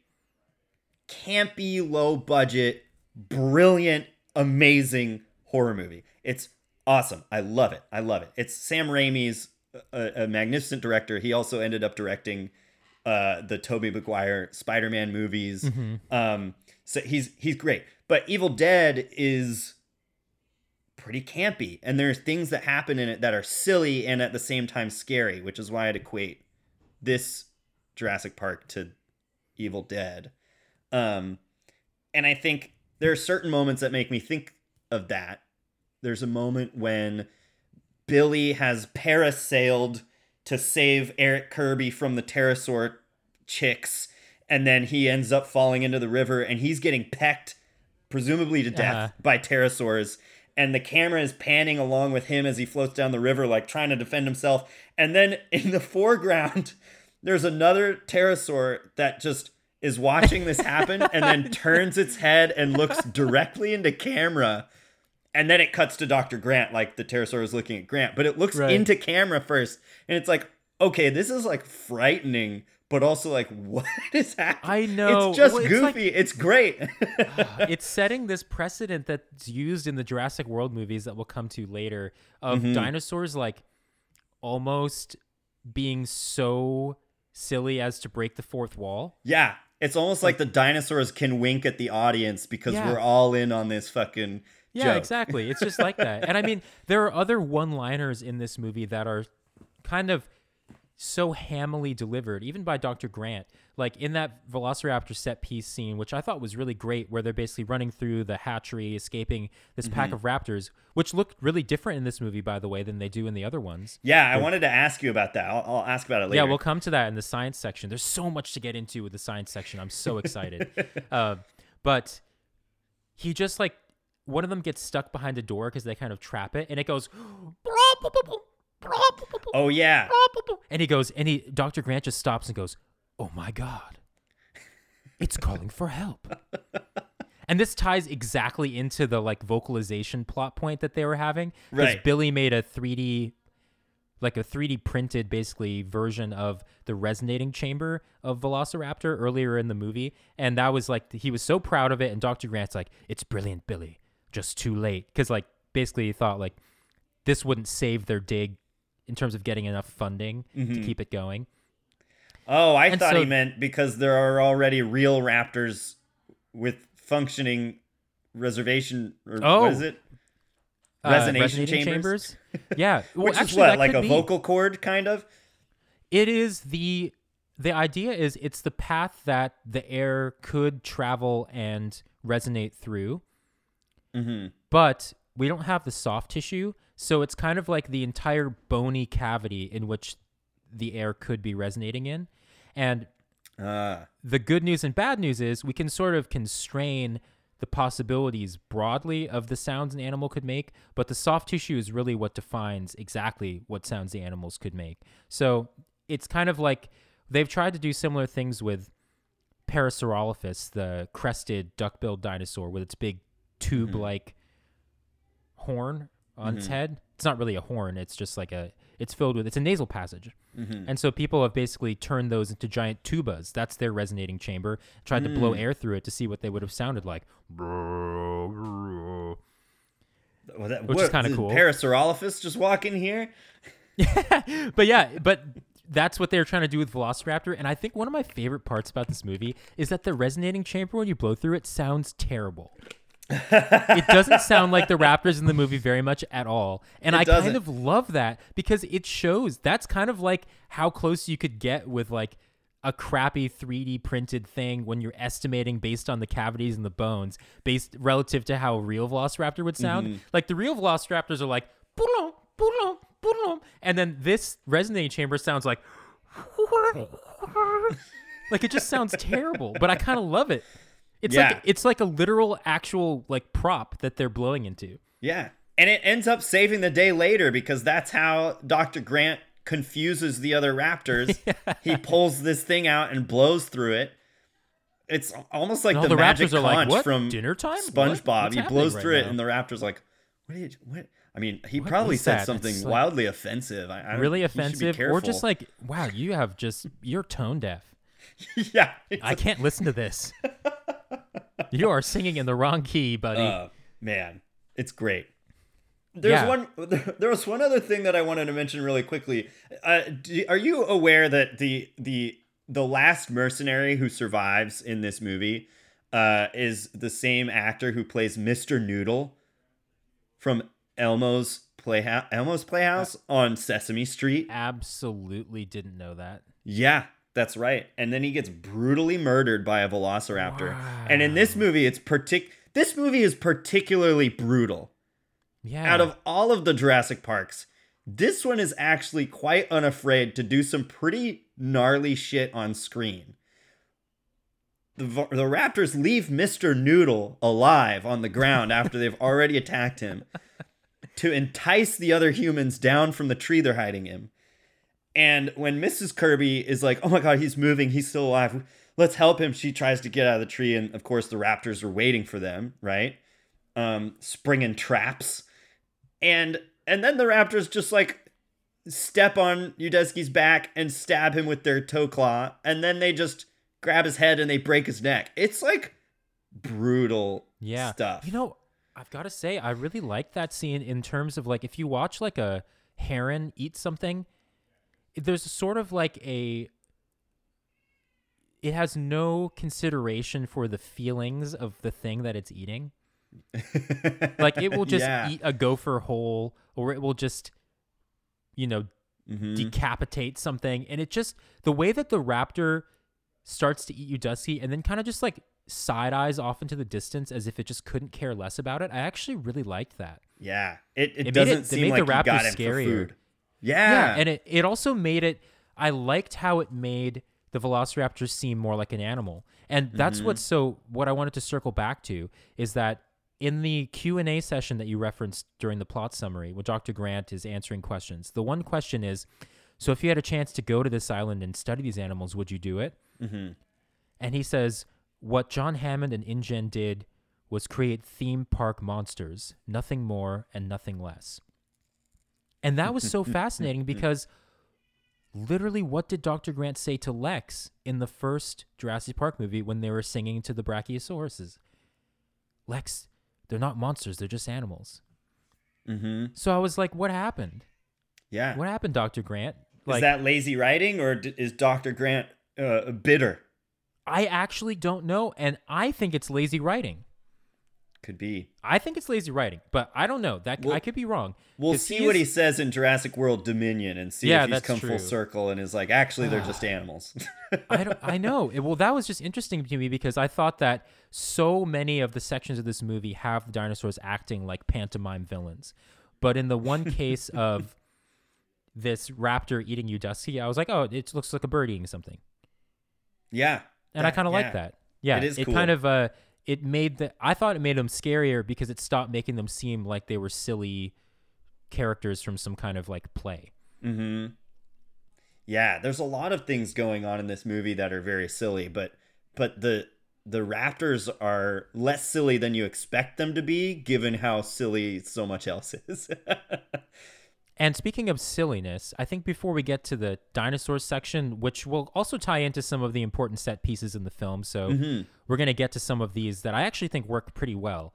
campy, low budget, brilliant, amazing horror movie. It's awesome. I love it. I love it. It's Sam Raimi's a, a magnificent director. He also ended up directing uh, the Tobey Maguire Spider-Man movies. Um, so he's he's great. But Evil Dead is pretty campy, and there's things that happen in it that are silly and at the same time scary, which is why I'd equate this Jurassic Park to Evil Dead. Um, and I think there are certain moments that make me think of that. There's a moment when Billy has parasailed to save Eric Kirby from the pterosaur chicks, and then he ends up falling into the river and he's getting pecked, presumably to death,
Uh-huh.
by pterosaurs. And the camera is panning along with him as he floats down the river, like trying to defend himself. And then in the [laughs] foreground, there's another pterosaur that just is watching this happen and then [laughs] turns its head and looks directly into camera. And then it cuts to Dr. Grant, like the pterosaur is looking at Grant, but it looks
Right.
into camera first. And it's like, okay, this is like frightening, but also like, [laughs] what is happening?
I know.
It's just
Well, it's like-
goofy. it's great. [laughs]
it's setting this precedent that's used in the Jurassic World movies that we'll come to later of
Mhm.
dinosaurs like almost being so silly as to break the fourth wall.
yeah. It's almost like the dinosaurs can wink at the audience because
Yeah.
we're all in on this fucking
Yeah,
joke.
exactly. It's just like that. [laughs] And I mean, there are other one-liners in this movie that are kind of so hammily delivered, even by Dr. Grant. Like in that Velociraptor set piece scene, which I thought was really great, where they're basically running through the hatchery, escaping this
Mm-hmm.
pack of raptors, which looked really different in this movie, by the way, than they do in the other ones.
Yeah, I wanted to ask you about that. I'll, I'll ask about it later.
Yeah, we'll come to that in the science section. There's so much to get into with the science section. I'm so excited. [laughs] uh, but he just like one of them gets stuck behind a door because they kind of trap it, and it goes. [gasps]
oh yeah.
And he goes, and he Dr. Grant just stops and goes, "Oh my god, it's calling for help." [laughs] And this ties exactly into the like vocalization plot point that they were having. 'cause
Right.
Because Billy made a 3D, like a 3D printed basically version of the resonating chamber of Velociraptor earlier in the movie. And that was like, he was so proud of it. And Dr. Grant's like, it's brilliant, Billy. Just too late. Cause like basically he thought like this wouldn't save their dig in terms of getting enough funding to keep it going.
Oh, I
And
thought
so-
he meant because there are already real raptors with functioning reservation or
Oh.
what is it?
Uh,
Resonation
resonating
chambers? [laughs]
Yeah. Well,
Which is what, like a
be-
vocal cord kind of?
It is the the idea is it's the path that the air could travel and resonate through,
Mm-hmm.
but we don't have the soft tissue, so it's kind of like the entire bony cavity in which the air could be resonating in. And
Uh,
the good news and bad news is we can sort of constrain the possibilities broadly of the sounds an animal could make, but the soft tissue is really what defines exactly what sounds the animals could make. So it's kind of like they've tried to do similar things with Parasaurolophus, the crested duck-billed dinosaur with its big tube-like horn on mm-hmm. its head. It's not really a horn; it's just like a. It's filled with. It's a nasal passage. Mm-hmm. And so people have basically turned those into giant tubas. That's their resonating chamber. Tried to blow mm. air through it to see what they would have sounded like.
well, that,
Which is kinda
did
cool.
Parasaurolophus just walk in here? [laughs]
but yeah, but that's what they're trying to do with Velociraptor. And I think one of my favorite parts about this movie is that the resonating chamber, when you blow through it, sounds terrible. It doesn't sound like the Raptors in the movie very much at all. And
It
I
doesn't.
kind of love that because it shows that's kind of like how close you could get with like a crappy 3D printed thing when you're estimating based on the cavities and the bones, based relative to how a real Velociraptor would sound.
Mm-hmm.
Like the real Velociraptors are like, "Boom, boom, boom," and then this resonating chamber sounds like, [laughs] like it just sounds terrible. But I kind of love it. It's
Yeah.
like it's like a literal actual like prop that they're blowing into.
Yeah. And it ends up saving the day later because that's how Dr. Grant confuses the other raptors. [laughs] He pulls this thing out and blows through it. It's almost like the,
the
magic
raptors are like, "What?
from
Dinner time?
SpongeBob.
What's
he blows
right
through it, and the raptor's like, "What did? What?" I mean, he
What
probably said
that?
something
like-
wildly offensive. I, I
Really
you should be
offensive, or just like, wow, you have just you're tone deaf. [laughs]
yeah.
I can't listen to this. [laughs] you are singing in the wrong key, buddy.
Uh, man, it's great. There's
Yeah.
one. [laughs] There was one other thing that I wanted to mention really quickly. Uh, do, are you aware that the the the last mercenary who survives in this movie uh, is the same actor who plays Mr. Noodle from Elmo's Playhouse, Elmo's Playhouse on Sesame Street?
Absolutely didn't know that.
Yeah, That's right. And then he gets brutally murdered by a velociraptor. And in this movie, it's partic this movie is particularly brutal.
Yeah.
Out of all of the Jurassic Parks, this one is actually quite unafraid to do some pretty gnarly shit on screen. The, the raptors leave Mr. Noodle alive on the ground [laughs] after they've already attacked him to entice the other humans down from the tree they're hiding in. And when Mrs. Kirby is like, oh my god, he's moving, he's still alive, let's help him, she tries to get out of the tree. And of course, the raptors are waiting for them, right? Um, springing traps. And and then the raptors just like step on Udesky's back and stab him with their toe claw. And then they just grab his head and they break his neck. It's like brutal
yeah.
stuff.
You know, I've got to say, I really like that scene in terms of like if you watch like a heron eat something, there's sort of like a. It has no consideration for the feelings of the thing that it's eating. [laughs] like it will just
Yeah.
eat a gopher whole, or it will just, you know,
Mhm.
decapitate something. And it just the way that the raptor starts to eat Udesky and then kind of just like side eyes off into the distance as if it just couldn't care less about it. I actually really liked that.
Yeah, it, it,
It
doesn't
it- it
seem
made
like
the
you got him for
scarier.
food. Yeah, yeah.
and it, it also made it I liked how it made the velociraptors seem more like an animal. And that's
Mm-hmm.
what's so what I wanted to circle back to is that in the Q&A session that you referenced during the plot summary where Dr. Grant is answering questions. The one question is so if you had a chance to go to this island and study these animals, would you do it?
Mhm.
And he says what John Hammond and InGen did was create theme park monsters, nothing more and nothing less. And that was so [laughs] fascinating because literally what did Dr. Grant say to Lex in the first Jurassic Park movie when they were singing to the Brachiosauruses? Lex, they're not monsters, they're just animals.
hmm
So I was like, what happened?
yeah.
What happened, Dr. Grant? Like
is that lazy writing or d- is Doctor Grant uh, bitter?
I actually don't know and I think it's lazy writing.
Could be.
I think it's lazy writing, but I don't know. That
Well,
I could be wrong.
We'll see what he says in Jurassic World Dominion and see
Yeah,
if he's come
true.
full circle and is like, actually, they're [sighs] just animals.
I don't. I [laughs] know. It- well, that was just interesting to me because I thought that so many of the sections of this movie have the dinosaurs acting like pantomime villains, but in the one case [laughs] of this raptor eating Udesky, I was like, oh, it looks like a bird eating something,
yeah.
and I kind of
yeah.
like that. Yeah,
It is
it
cool.
kind of uh, it made the. I thought it made them scarier because it stopped making them seem like they were silly characters from some kind of like play.
hmm Yeah, there's a lot of things going on in this movie that are very silly, but but the the raptors are less silly than you expect them to be, given how silly so much else is. [laughs]
And speaking of silliness, I think before we get to the dinosaurs section, which will also tie into some of the important set pieces in the film, so
Mhm.
we're going to get to some of these that I actually think work pretty well.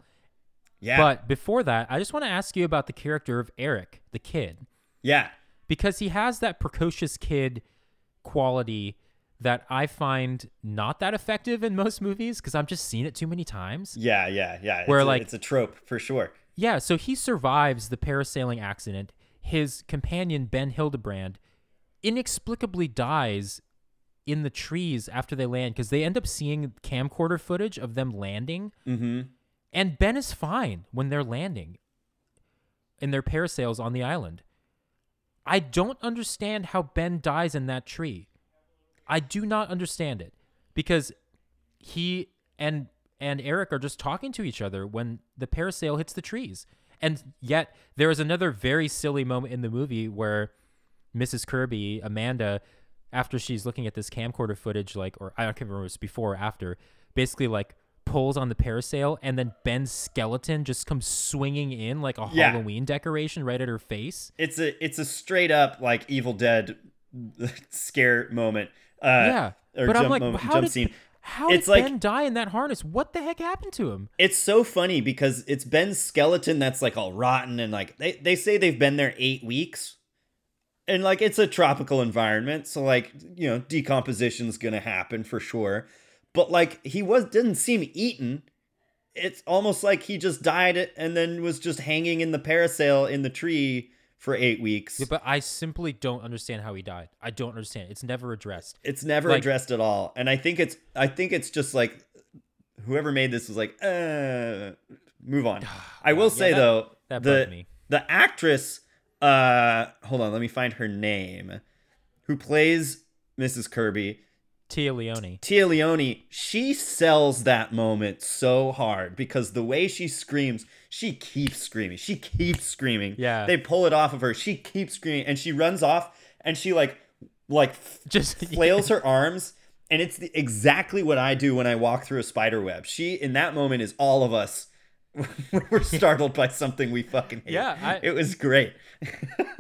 yeah,
But before that, I just want to ask you about the character of Eric, the kid,
yeah,
because he has that precocious kid quality that I find not that effective in most movies because I've just seen it too many times.
yeah, yeah, yeah.
Where,
it's a,
like-
it's a trope for sure.
Yeah, so he survives the parasailing accident. His companion, Ben Hildebrand, inexplicably dies in the trees after they land because they end up seeing camcorder footage of them landing.
Mm-hmm.
And Ben is fine when they're landing in their parasails on the island. I don't understand how Ben dies in that tree. I do not understand it because he and and Eric are just talking to each other when the parasail hits the trees. And yet there is another very silly moment in the movie where Mrs. Kirby, Amanda, after she's looking at this camcorder footage, like, or I don't remember if it was before or after, basically like pulls on the parasail and then Ben's skeleton just comes swinging in like a
Yeah.
Halloween decoration right at her face.
It's a it's a straight up like Evil Dead [laughs] scare moment. Uh,
yeah.
or
But
jump
I'm like,
moment,
how
jump
did,
scene.
How
It's
did
like-
Ben die in that harness? What the heck happened to him?
It's so funny because it's Ben's skeleton that's like all rotten and like they, they say they've been there eight weeks. And like it's a tropical environment, so like, you know, decomposition's gonna happen for sure. But like he was didn't seem eaten. It's almost like he just died and then was just hanging in the parasail in the tree for eight weeks.
Yeah, but I simply don't understand how he died. I don't understand. It's never addressed.
It's never
Like-
addressed at all, and I think it's I think it's just like whoever made this was like, uh, move on. [sighs] I will
Yeah,
say
that-
though,
that
the
me.
the actress, uh, hold on, let me find her name, who plays Mrs. Kirby,
Téa Leoni.
Téa Leoni. She sells that moment so hard because the way she screams, she keeps screaming, she keeps screaming.
Yeah.
they pull it off of her. She keeps screaming, and she runs off, and she like like [laughs]
Just
flails her arms and it's the, exactly what i do when i walk through a spider web she in that moment is all of us [laughs] we're startled by something we fucking hate
Yeah, I-
it was great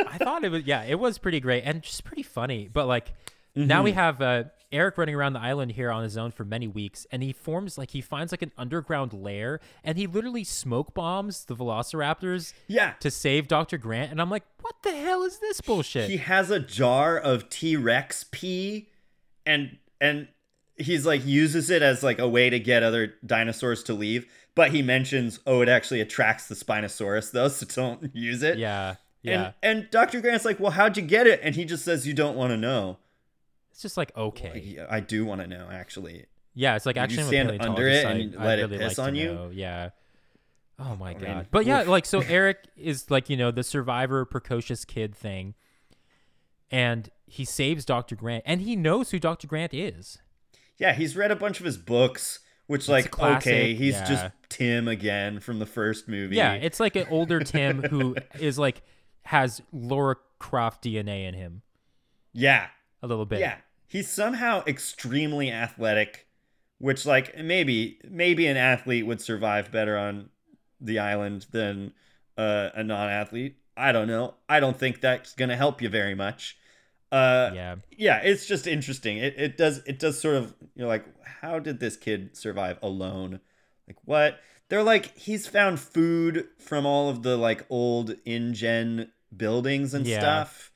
I thought it was yeah, it was pretty great and just pretty funny. But like now we have uh, Eric running around the island here on his own for many weeks, and he forms like he finds like an underground lair, and he literally smoke bombs the Velociraptors
yeah
to save Doctor Grant. And I'm like, what the hell is this bullshit?
he has a jar of t-rex pee and and he's like uses it as like a way to get other dinosaurs to leave but he mentions oh it actually attracts the spinosaurus though [laughs] so don't use it
yeah, yeah.
and and dr grant's like well how'd you get it and he just says you don't want to know
it's just like okay.
I do want to know actually.
Yeah, it's like
Did
actually
stand under it
I-
and
I'd
let it
really
piss
like
on you?
know, Yeah. Oh my god.
mean,
but yeah,
oof.
like so [laughs] Eric is like, you know, the survivor precocious kid thing. And he saves Dr. Grant and he knows who Dr. Grant is.
Yeah, he's read a bunch of his books, which like
classic,
okay, he's
yeah.
just Tim again from the first movie.
Yeah, it's like an older Tim who is like has Laura Croft DNA in him [laughs]
yeah,
a little bit.
yeah. He's somehow extremely athletic, which like maybe maybe an athlete would survive better on the island than uh, a non-athlete. I don't know. I don't think that's gonna help you very much. Uh,
Yeah.
yeah it's just interesting it, it does it does sort of you're like how did this kid survive alone like what they're like he's found food from all of the like old InGen buildings and
Yeah.
stuff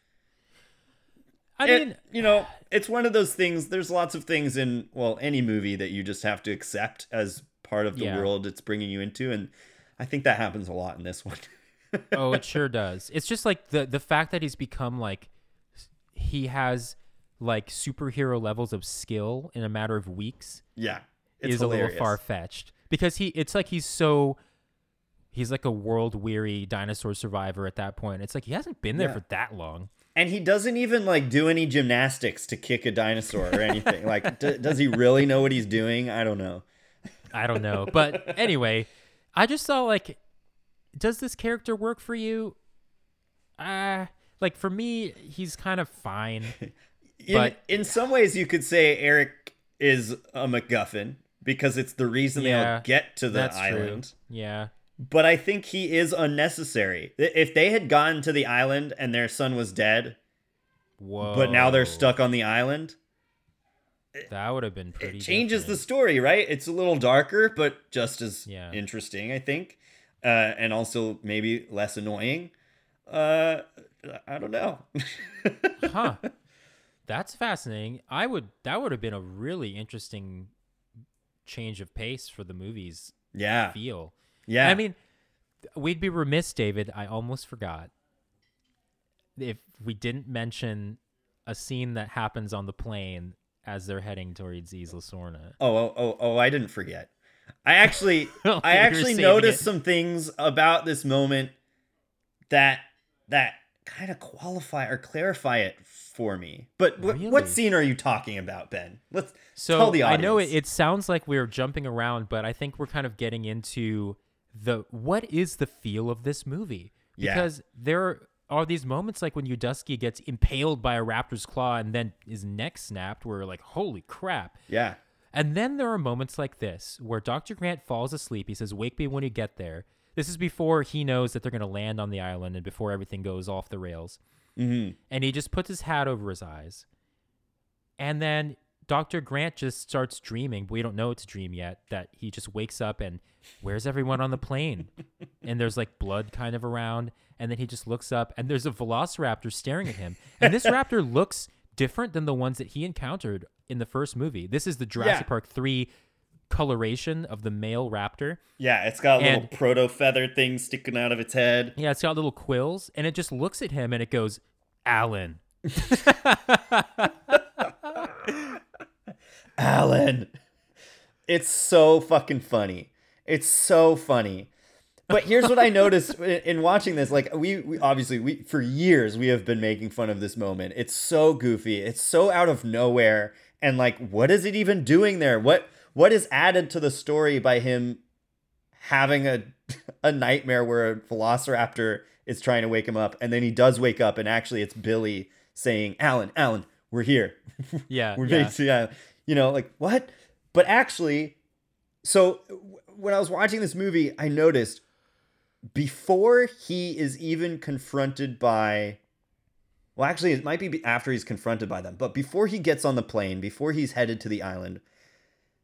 I
It-
mean,
you know it's one of those things there's lots of things in well any movie that you just have to accept as part of the
Yeah.
world it's bringing you into and i think that happens a lot in this one [laughs]
oh, it sure does. It's just like the the fact that he's become like he has like superhero levels of skill in a matter of weeks
yeah it's
is
hilarious.
a little far fetched because he it's like he's so he's like a world weary dinosaur survivor at that point. It's like he hasn't been there
Yeah.
for that long.
And he doesn't even like do any gymnastics to kick a dinosaur or anything. like, d- does he really know what he's doing? I don't know.
I don't know. But anyway, I just thought like does this character work for you? Uh like for me, he's kind of fine. [laughs]
In,
But-
in some ways, you could say Eric is a MacGuffin because it's the reason they
Yeah,
all get to the
That's
island.
true. Yeah.
But I think he is unnecessary. If they had gone to the island and their son was dead,
Whoa.
but now they're stuck on the island,
That would have been pretty.
it changes the story, right? It's a little darker, but just as
Yeah.
interesting, I think, uh, and also maybe less annoying. Uh, I don't know. [laughs]
huh. That's fascinating. I would. That would have been a really interesting change of pace for the movie's
yeah,
feel.
Yeah.
I mean, we'd be remiss, David. I almost forgot if we didn't mention a scene that happens on the plane as they're heading towards Isla Sorna.
oh, oh, oh, oh, I didn't forget. I actually,
were [laughs] oh,
I actually noticed
it.
some things about this moment that that kind of qualify or clarify it for me. But wh-
Really?
what scene are you talking about, Ben? Let's
So
tell the audience.
I know it, it sounds like we're jumping around, but I think we're kind of getting into the what is the feel of this movie?
Yeah.
Because there are these moments like when Udesky gets impaled by a raptor's claw and then his neck snapped, where we're like, holy crap.
Yeah,
And then there are moments like this where Dr. Grant falls asleep. He says, Wake me when you get there. This is before he knows that they're going to land on the island and before everything goes off the rails.
mm-hmm.
And he just puts his hat over his eyes. And then Dr. Grant just starts dreaming, but we don't know it's a dream yet, that he just wakes up and where's everyone on the plane? [laughs] and there's like blood kind of around. And then he just looks up and there's a velociraptor staring at him. And this [laughs] raptor looks different than the ones that he encountered in the first movie. This is the Jurassic
Yeah.
Park 3 coloration of the male raptor.
Yeah, it's got a little proto feather thing sticking out of its head.
Yeah, it's got little quills, and it just looks at him and it goes, Alan. [laughs]
Alan. It's so fucking funny. It's so funny. But here's what I [laughs] noticed in in watching this. Like we, we obviously we for years we have been making fun of this moment. It's so goofy. It's so out of nowhere. And like, what is it even doing there? What what is added to the story by him having a [laughs] a nightmare where a velociraptor is trying to wake him up, and then he does wake up, and actually it's Billy saying, "Alan, Alan, we're here. [laughs]
Yeah,
we're
yeah.
made yeah." You know, like what? But actually, so w- when I was watching this movie, I noticed before he is even confronted by well actually it might be be- after he's confronted by them but before he gets on the plane before he's headed to the island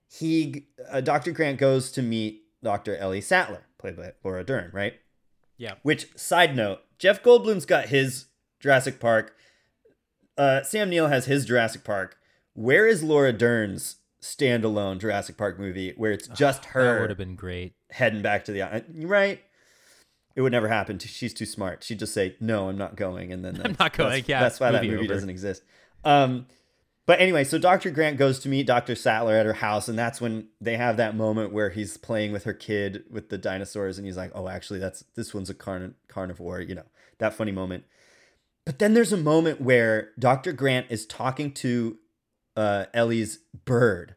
he uh, dr grant goes to meet dr ellie sattler played by laura dern right
Yeah.
which side note jeff goldblum's got his jurassic park uh, sam neill has his jurassic park where is laura dern's standalone jurassic park movie where it's just
That
her
would have been great.
heading back to the island. Right. It would never happen. She's too smart. She'd just say, "No, I'm not going," and then [laughs]
I'm
that's-
not going,
That's,
yeah,
that's why that
movie
movie
over.
doesn't exist. Um, but anyway, so Dr. Grant goes to meet Dr. Sattler at her house, and that's when they have that moment where he's playing with her kid with the dinosaurs, and he's like, "Oh, actually, that's this one's a carn- carnivore," you know, that funny moment. But then there's a moment where Dr. Grant is talking to uh, Ellie's bird.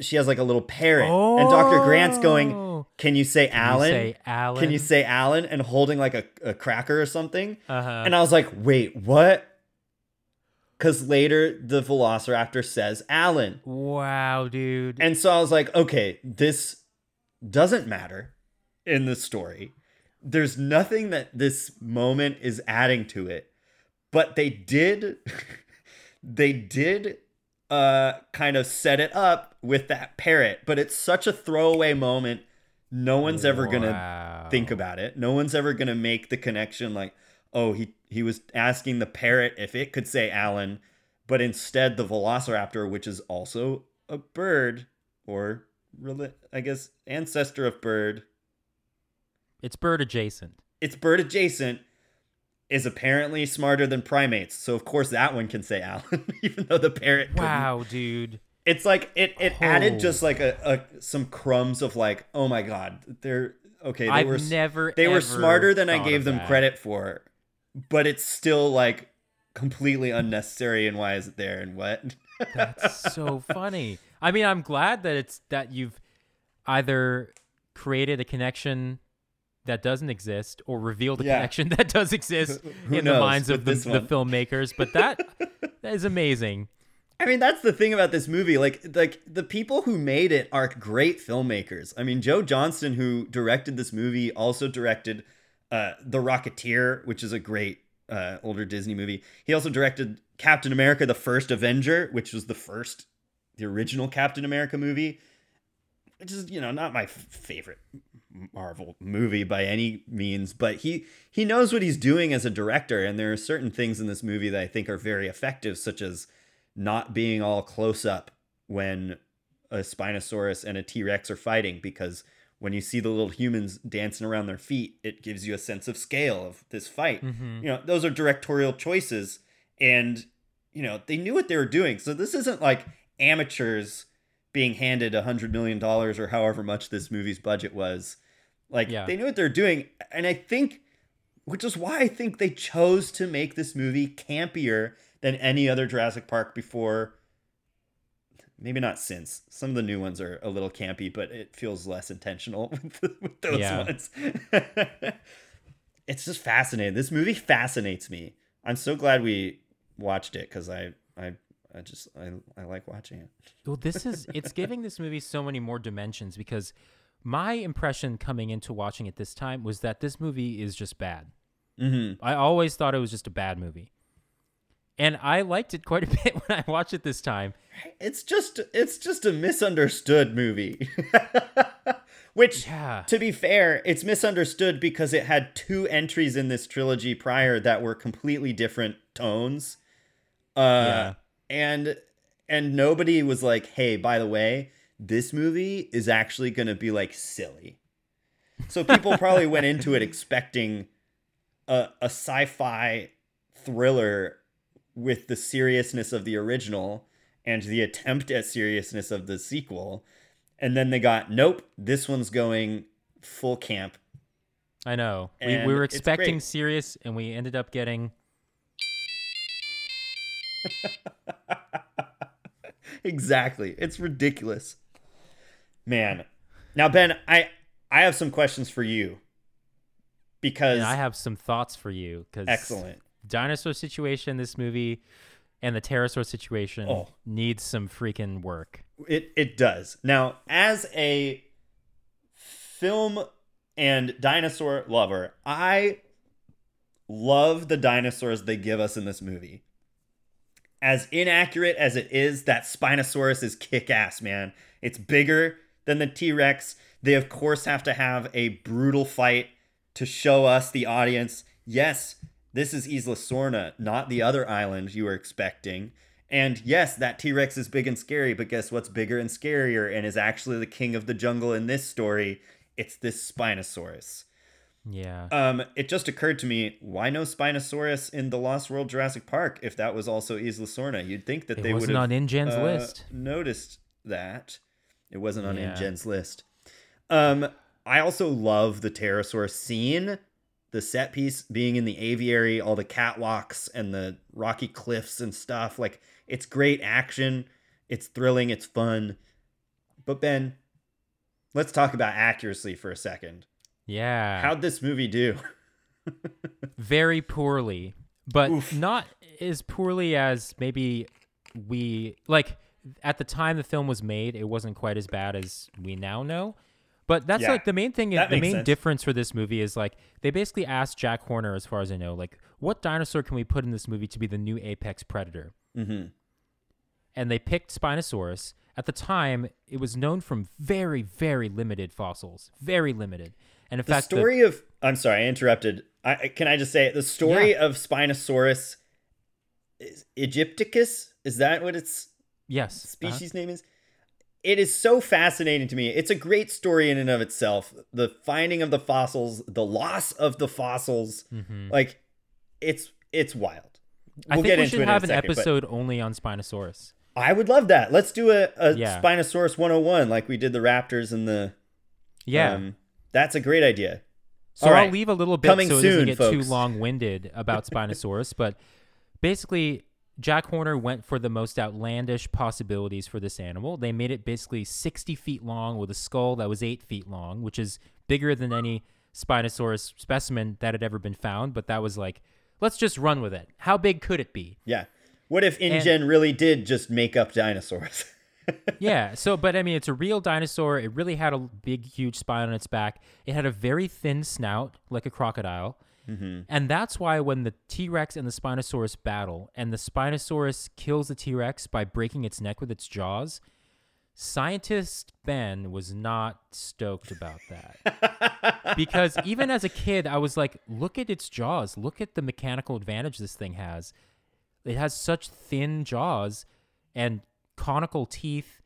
She has like a little parrot, and Dr. Grant's going,
Oh.
"Can you say
Can you
Alan?
say Alan.
Can you say Alan?" And holding like a, a cracker or something.
Uh-huh.
And I was like, "Wait, what?" Because later the Velociraptor says Alan,
wow, dude.
and so I was like, "Okay, this doesn't matter in the story. There's nothing that this moment is adding to it, but they did, [laughs] they did." uh kind of set it up with that parrot but it's such a throwaway moment no one's ever gonna think about it. No one's ever gonna make the connection like, oh, he he was asking the parrot if it could say Alan, but instead the Velociraptor, which is also a bird or rela- I guess ancestor of bird,
It's bird adjacent.
it's bird adjacent, is apparently smarter than primates. So of course that one can say Alan, [laughs] even though the parrot. couldn't.
Wow, dude.
It's like it it added
Oh.
just like a, a some crumbs of like, oh my god, they're okay. They
I've
were
never
they were smarter than I gave them
that.
credit for, but it's still like completely unnecessary. And why is it there? And what? [laughs]
That's so funny. I mean, I'm glad that it's that you've either created a connection that doesn't exist or reveal the
Yeah.
connection [laughs] that does exist [laughs] in the minds of the, the filmmakers. But that [laughs] that is amazing.
I mean, that's the thing about this movie. Like, like the people who made it are great filmmakers. I mean, Joe Johnston, who directed this movie, also directed uh, The Rocketeer, which is a great uh, older Disney movie. He also directed Captain America: The First Avenger, which was the first, the original Captain America movie, which is you know not my f- favorite Marvel movie by any means, but he he knows what he's doing as a director, and there are certain things in this movie that I think are very effective, such as not being all close up when a Spinosaurus and a T Rex are fighting, because when you see the little humans dancing around their feet, it gives you a sense of scale of this fight.
Mhm.
You know, those are directorial choices, and you know they knew what they were doing. So this isn't like amateurs being handed a hundred million dollars or however much this movie's budget was. Like
Yeah.
they knew what they're doing, and I think, which is why I think they chose to make this movie campier than any other Jurassic Park before. Maybe not since some of the new ones are a little campy, but it feels less intentional [laughs] with, with those
Yeah.
ones. [laughs] it's just fascinating. This movie fascinates me. I'm so glad we watched it because I, I, I just I, I like watching it.
Well, this is it's giving this movie so many more dimensions because my impression coming into watching it this time was that this movie is just bad.
Mm-hmm.
I always thought it was just a bad movie. And I liked it quite a [laughs] bit when I watched it this time.
It's just it's just a misunderstood movie. [laughs] Which
Yeah.
to be fair, it's misunderstood because it had two entries in this trilogy prior that were completely different tones. Uh
Yeah.
and and nobody was like, "Hey, by the way, this movie is actually going to be like silly. So people probably went into it expecting a, a sci-fi thriller with the seriousness of the original and the attempt at seriousness of the sequel. And then they got, nope, this one's going full camp.
I know. We, we were expecting serious, and we ended up getting. [laughs]
exactly. It's ridiculous. Man. Now Ben, I I have some questions for you. Because
And I have some thoughts for you because
excellent.
dinosaur situation, in this movie, and the pterosaur situation
Oh.
needs some freaking work.
It it does. Now, as a film and dinosaur lover, I love the dinosaurs they give us in this movie. As inaccurate as it is, that Spinosaurus is kick ass, man. It's bigger than the T Rex. They, of course, have to have a brutal fight to show us, the audience, yes, this is Isla Sorna, not the other island you were expecting. And yes, that T Rex is big and scary, but guess what's bigger and scarier and is actually the king of the jungle in this story? It's this Spinosaurus.
Yeah.
Um, it just occurred to me, why no Spinosaurus in the Lost World Jurassic Park if that was also Isla Sorna? You'd think that
It
they would have
on InGen's
uh,
list.
noticed that. It wasn't on
Yeah.
InGen's list. Um, I also love the pterosaur scene, the set piece being in the aviary, all the catwalks and the rocky cliffs and stuff. Like it's great action, it's thrilling, it's fun. But Ben, let's talk about accuracy for a second.
Yeah.
How'd this movie do? [laughs]
very poorly, but
Oof.
not as poorly as maybe we like at the time the film was made. It wasn't quite as bad as we now know. But that's
Yeah,
like the main thing.
that
the main
sense.
difference for this movie is like they basically asked Jack Horner, as far as I know, like what dinosaur can we put in this movie to be the new apex predator?
mm-hmm.
and they picked Spinosaurus. At the time, it was known from very, very limited fossils, very limited. And in
The
fact, the-
story of I'm sorry, I interrupted. I, can I just say? The story of Spinosaurus is aegyptiacus? Is that what its
yes, uh-huh.
species name is? It is so fascinating to me. It's a great story in and of itself. The finding of the fossils, the loss of the fossils,
Mhm.
like it's it's wild. We'll
think
get
we
into
should have an
second,
episode only on Spinosaurus.
I would love that. Let's do a, a
Yeah.
Spinosaurus 101 like we did the raptors and the
Yeah.
um, that's a great idea.
so
all
I'll
right.
leave a little bit
Coming
so it
soon,
doesn't get
folks.
too [laughs] long-winded about Spinosaurus, but basically Jack Horner went for the most outlandish possibilities for this animal. They made it basically 60 feet long with a skull that was 8 feet long, which is bigger than any Spinosaurus specimen that had ever been found, but that was like let's just run with it. How big could it be?
Yeah. What if InGen really did just make up dinosaurs? [laughs]
yeah. So, but I mean, it's a real dinosaur. It really had a big, huge spine on its back. It had a very thin snout, like a crocodile. Mm-hmm. And that's why when the T Rex and the Spinosaurus battle, and the Spinosaurus kills the T Rex by breaking its neck with its jaws, scientist Ben was not stoked about that. [laughs] because even as a kid, I was like, look at its jaws. Look at the mechanical advantage this thing has. It has such thin jaws and conical teeth.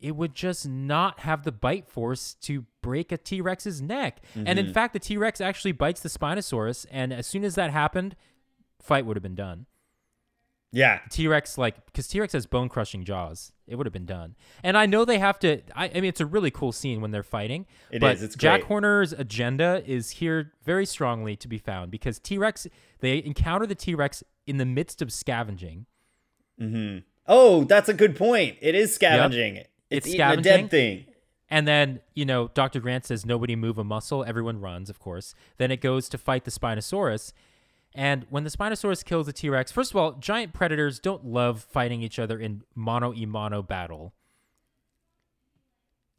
It would just not have the bite force to break a T Rex's neck. And in fact, the T Rex actually bites the Spinosaurus. And as soon as that happened, fight would have been done.
yeah.
T Rex, like, because T Rex has bone crushing jaws, it would have been done. And I know they have to. I, I mean, it's a really cool scene when they're fighting.
It
but
is, it's
Jack
great.
Horner's agenda is here very strongly to be found because T Rex. They encounter the T Rex in the midst of scavenging.
hmm Oh, that's a good point. It is scavenging. It's,
It's
eating a dead thing.
And then, you know, Dr. Grant says nobody move a muscle. Everyone runs, of course. Then it goes to fight the Spinosaurus. And when the Spinosaurus kills the T Rex, first of all, giant predators don't love fighting each other in mono e mono battle.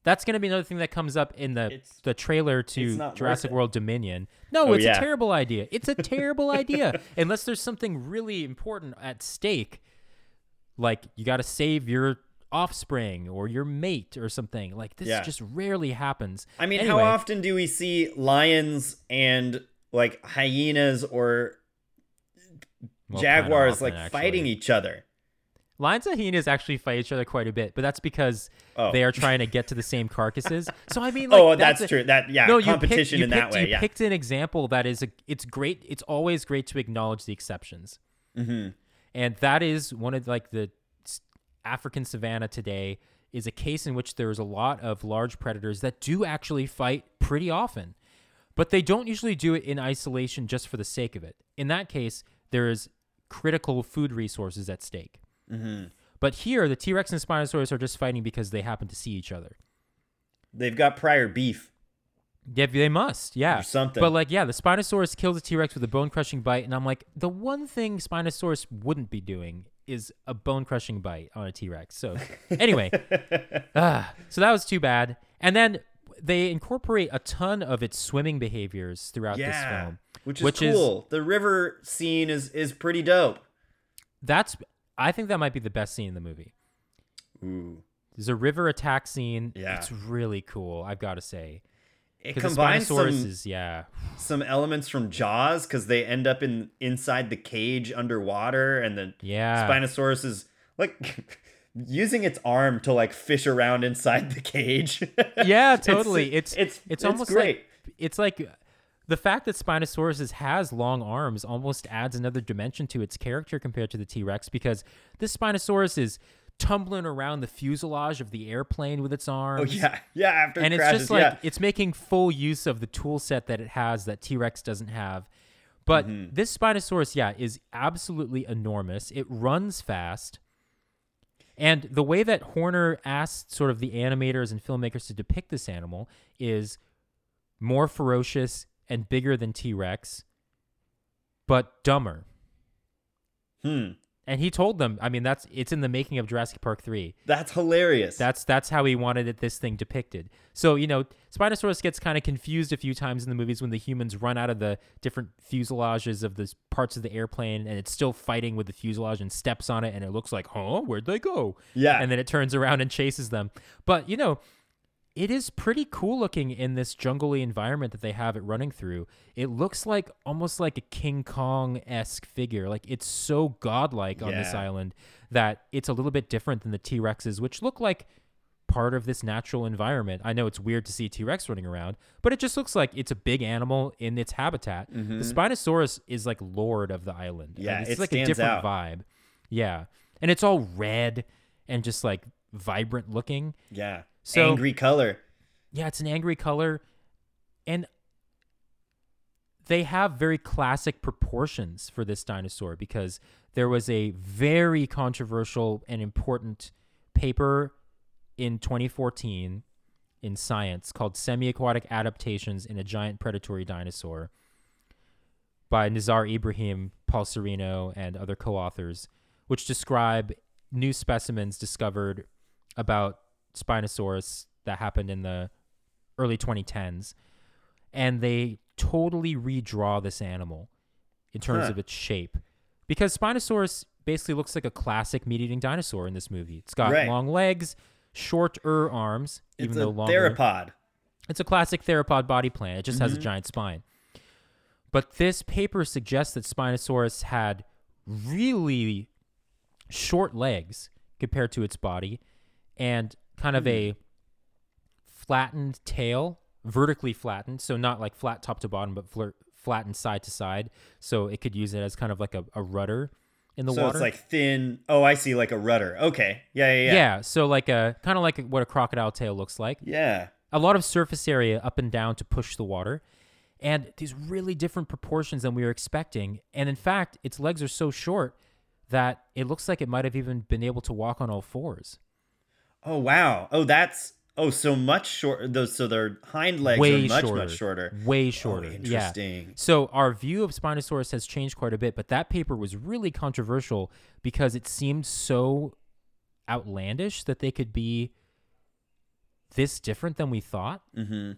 That's going to be another thing that comes up in the
It's-
the trailer to Jurassic. World Dominion. No,
Oh,
it's
yeah.
a terrible idea. It's a [laughs] terrible idea unless there's something really important at stake. Like you got to save your offspring or your mate or something. Like this
Yeah.
just rarely happens.
I mean,
Anyway,
how often do we see lions and like hyenas or
well,
jaguars
often,
like
actually.
fighting each other?
Lions and hyenas actually fight each other quite a bit, but that's because
Oh.
they are trying to get to the same [laughs] carcasses. So I mean, like,
oh, that's,
a-
true. That yeah,
no, you picked-
competition
you
in that
picked-
way.
You
Yeah.
picked an example that is a. It's great. It's always great to acknowledge the exceptions,
mm-hmm.
and that is one of like the African savanna today is a case in which there is a lot of large predators that do actually fight pretty often, but they don't usually do it in isolation just for the sake of it. In that case, there is critical food resources at stake.
Mm-hmm.
But here, the T Rex and Spinosaurus are just fighting because they happen to see each other.
They've got prior beef.
Yeah, they must. Yeah.
Or something.
But like, yeah, the Spinosaurus kills the T Rex with a bone crushing bite, and I'm like, the one thing Spinosaurus wouldn't be doing is a bone crushing bite on a T Rex. So [laughs] anyway, ah, so that was too bad. And then they incorporate a ton of its swimming behaviors throughout this film.
which is
which is-
cool. the river scene is is pretty dope.
That's I think that might be the best scene in the movie.
Ooh,
There's a river attack scene.
Yeah.
It's really cool, I've got to say.
It combines some
is yeah.
some elements from Jaws because they end up in inside the cage underwater, and then
Yeah.
Spinosaurus is like [laughs] using its arm to like fish around inside the cage. [laughs]
Yeah,
It's-
totally. It's
it's
it's almost
great.
like it's like the fact that Spinosaurus has long arms almost adds another dimension to its character compared to the T Rex because this Spinosaurus is tumbling around the fuselage of the airplane with its arms.
Oh yeah, [laughs] yeah. After
and
it
it's just like
yeah.
it's making full use of the tool set that it has that T-Rex doesn't have. But
Mm-hmm.
this Spinosaurus, yeah, is absolutely enormous. It runs fast. And the way that Horner asked sort of the animators and filmmakers to depict this animal is more ferocious and bigger than T-Rex, but dumber.
Hmm.
And he told them, I mean, that's it's in the making of Jurassic Park 3.
That's hilarious.
That's that's how he wanted it this thing depicted. So you know, Spinosaurus gets kind of confused a few times in the movies when the humans run out of the different fuselages of the parts of the airplane, and it's still fighting with the fuselage and steps on it, and it looks like, huh, where'd they go?
Yeah.
and then it turns around and chases them. But you know, it is pretty cool looking in this jungly environment that they have it running through. It looks like almost like a King Kong esque figure. Like it's so godlike on this island that it's a little bit different than the T Rexes, which look like part of this natural environment. I know it's weird to see T Rex running around, but it just looks like it's a big animal in its habitat. The Spinosaurus is like lord of the island.
Mm-hmm. Yeah,
it's
it
like a different
out.
vibe. Yeah, and it's all red and just like vibrant looking.
yeah.
So-
Angry color.
Yeah, it's an angry color. And they have very classic proportions for this dinosaur because there was a very controversial and important paper in 2014 in Science called Semi-Aquatic Adaptations in a Giant Predatory Dinosaur by Nizar Ibrahim, Paul Sereno, and other co-authors, which describe new specimens discovered about Spinosaurus that happened in the early 2010s, and they totally redraw this animal in terms
Huh.
of its shape because Spinosaurus basically looks like a classic meat-eating dinosaur in this movie. It's got
Right.
long legs, shorter arms, even
It's
though
a
longer.
theropod.
It's a classic theropod body plan. It just has a
Mhm.
giant spine. But this paper suggests that Spinosaurus had really short legs compared to its body and kind of hmm. a flattened tail, vertically flattened. So not like flat top to bottom, but flir- flattened side to side. So it could use it as kind of like a, a rudder in the
so
water.
So it's like thin. Oh, I see, like a rudder. Okay. Yeah, yeah,
yeah.
yeah.
So like a kind of like what a crocodile tail looks like.
Yeah.
a lot of surface area up and down to push the water and these really different proportions than we were expecting and in fact its legs are so short that it looks like it might have even been able to walk on all fours
Oh wow. Oh, that's oh so much short. Those so their hind legs
way
are much
shorter
much shorter.
way
Oh,
shorter yeah
interesting.
so our view of spinosaurus has changed quite a bit but that paper was really controversial because it seemed so outlandish that they could be this different than we thought
Mm-hmm.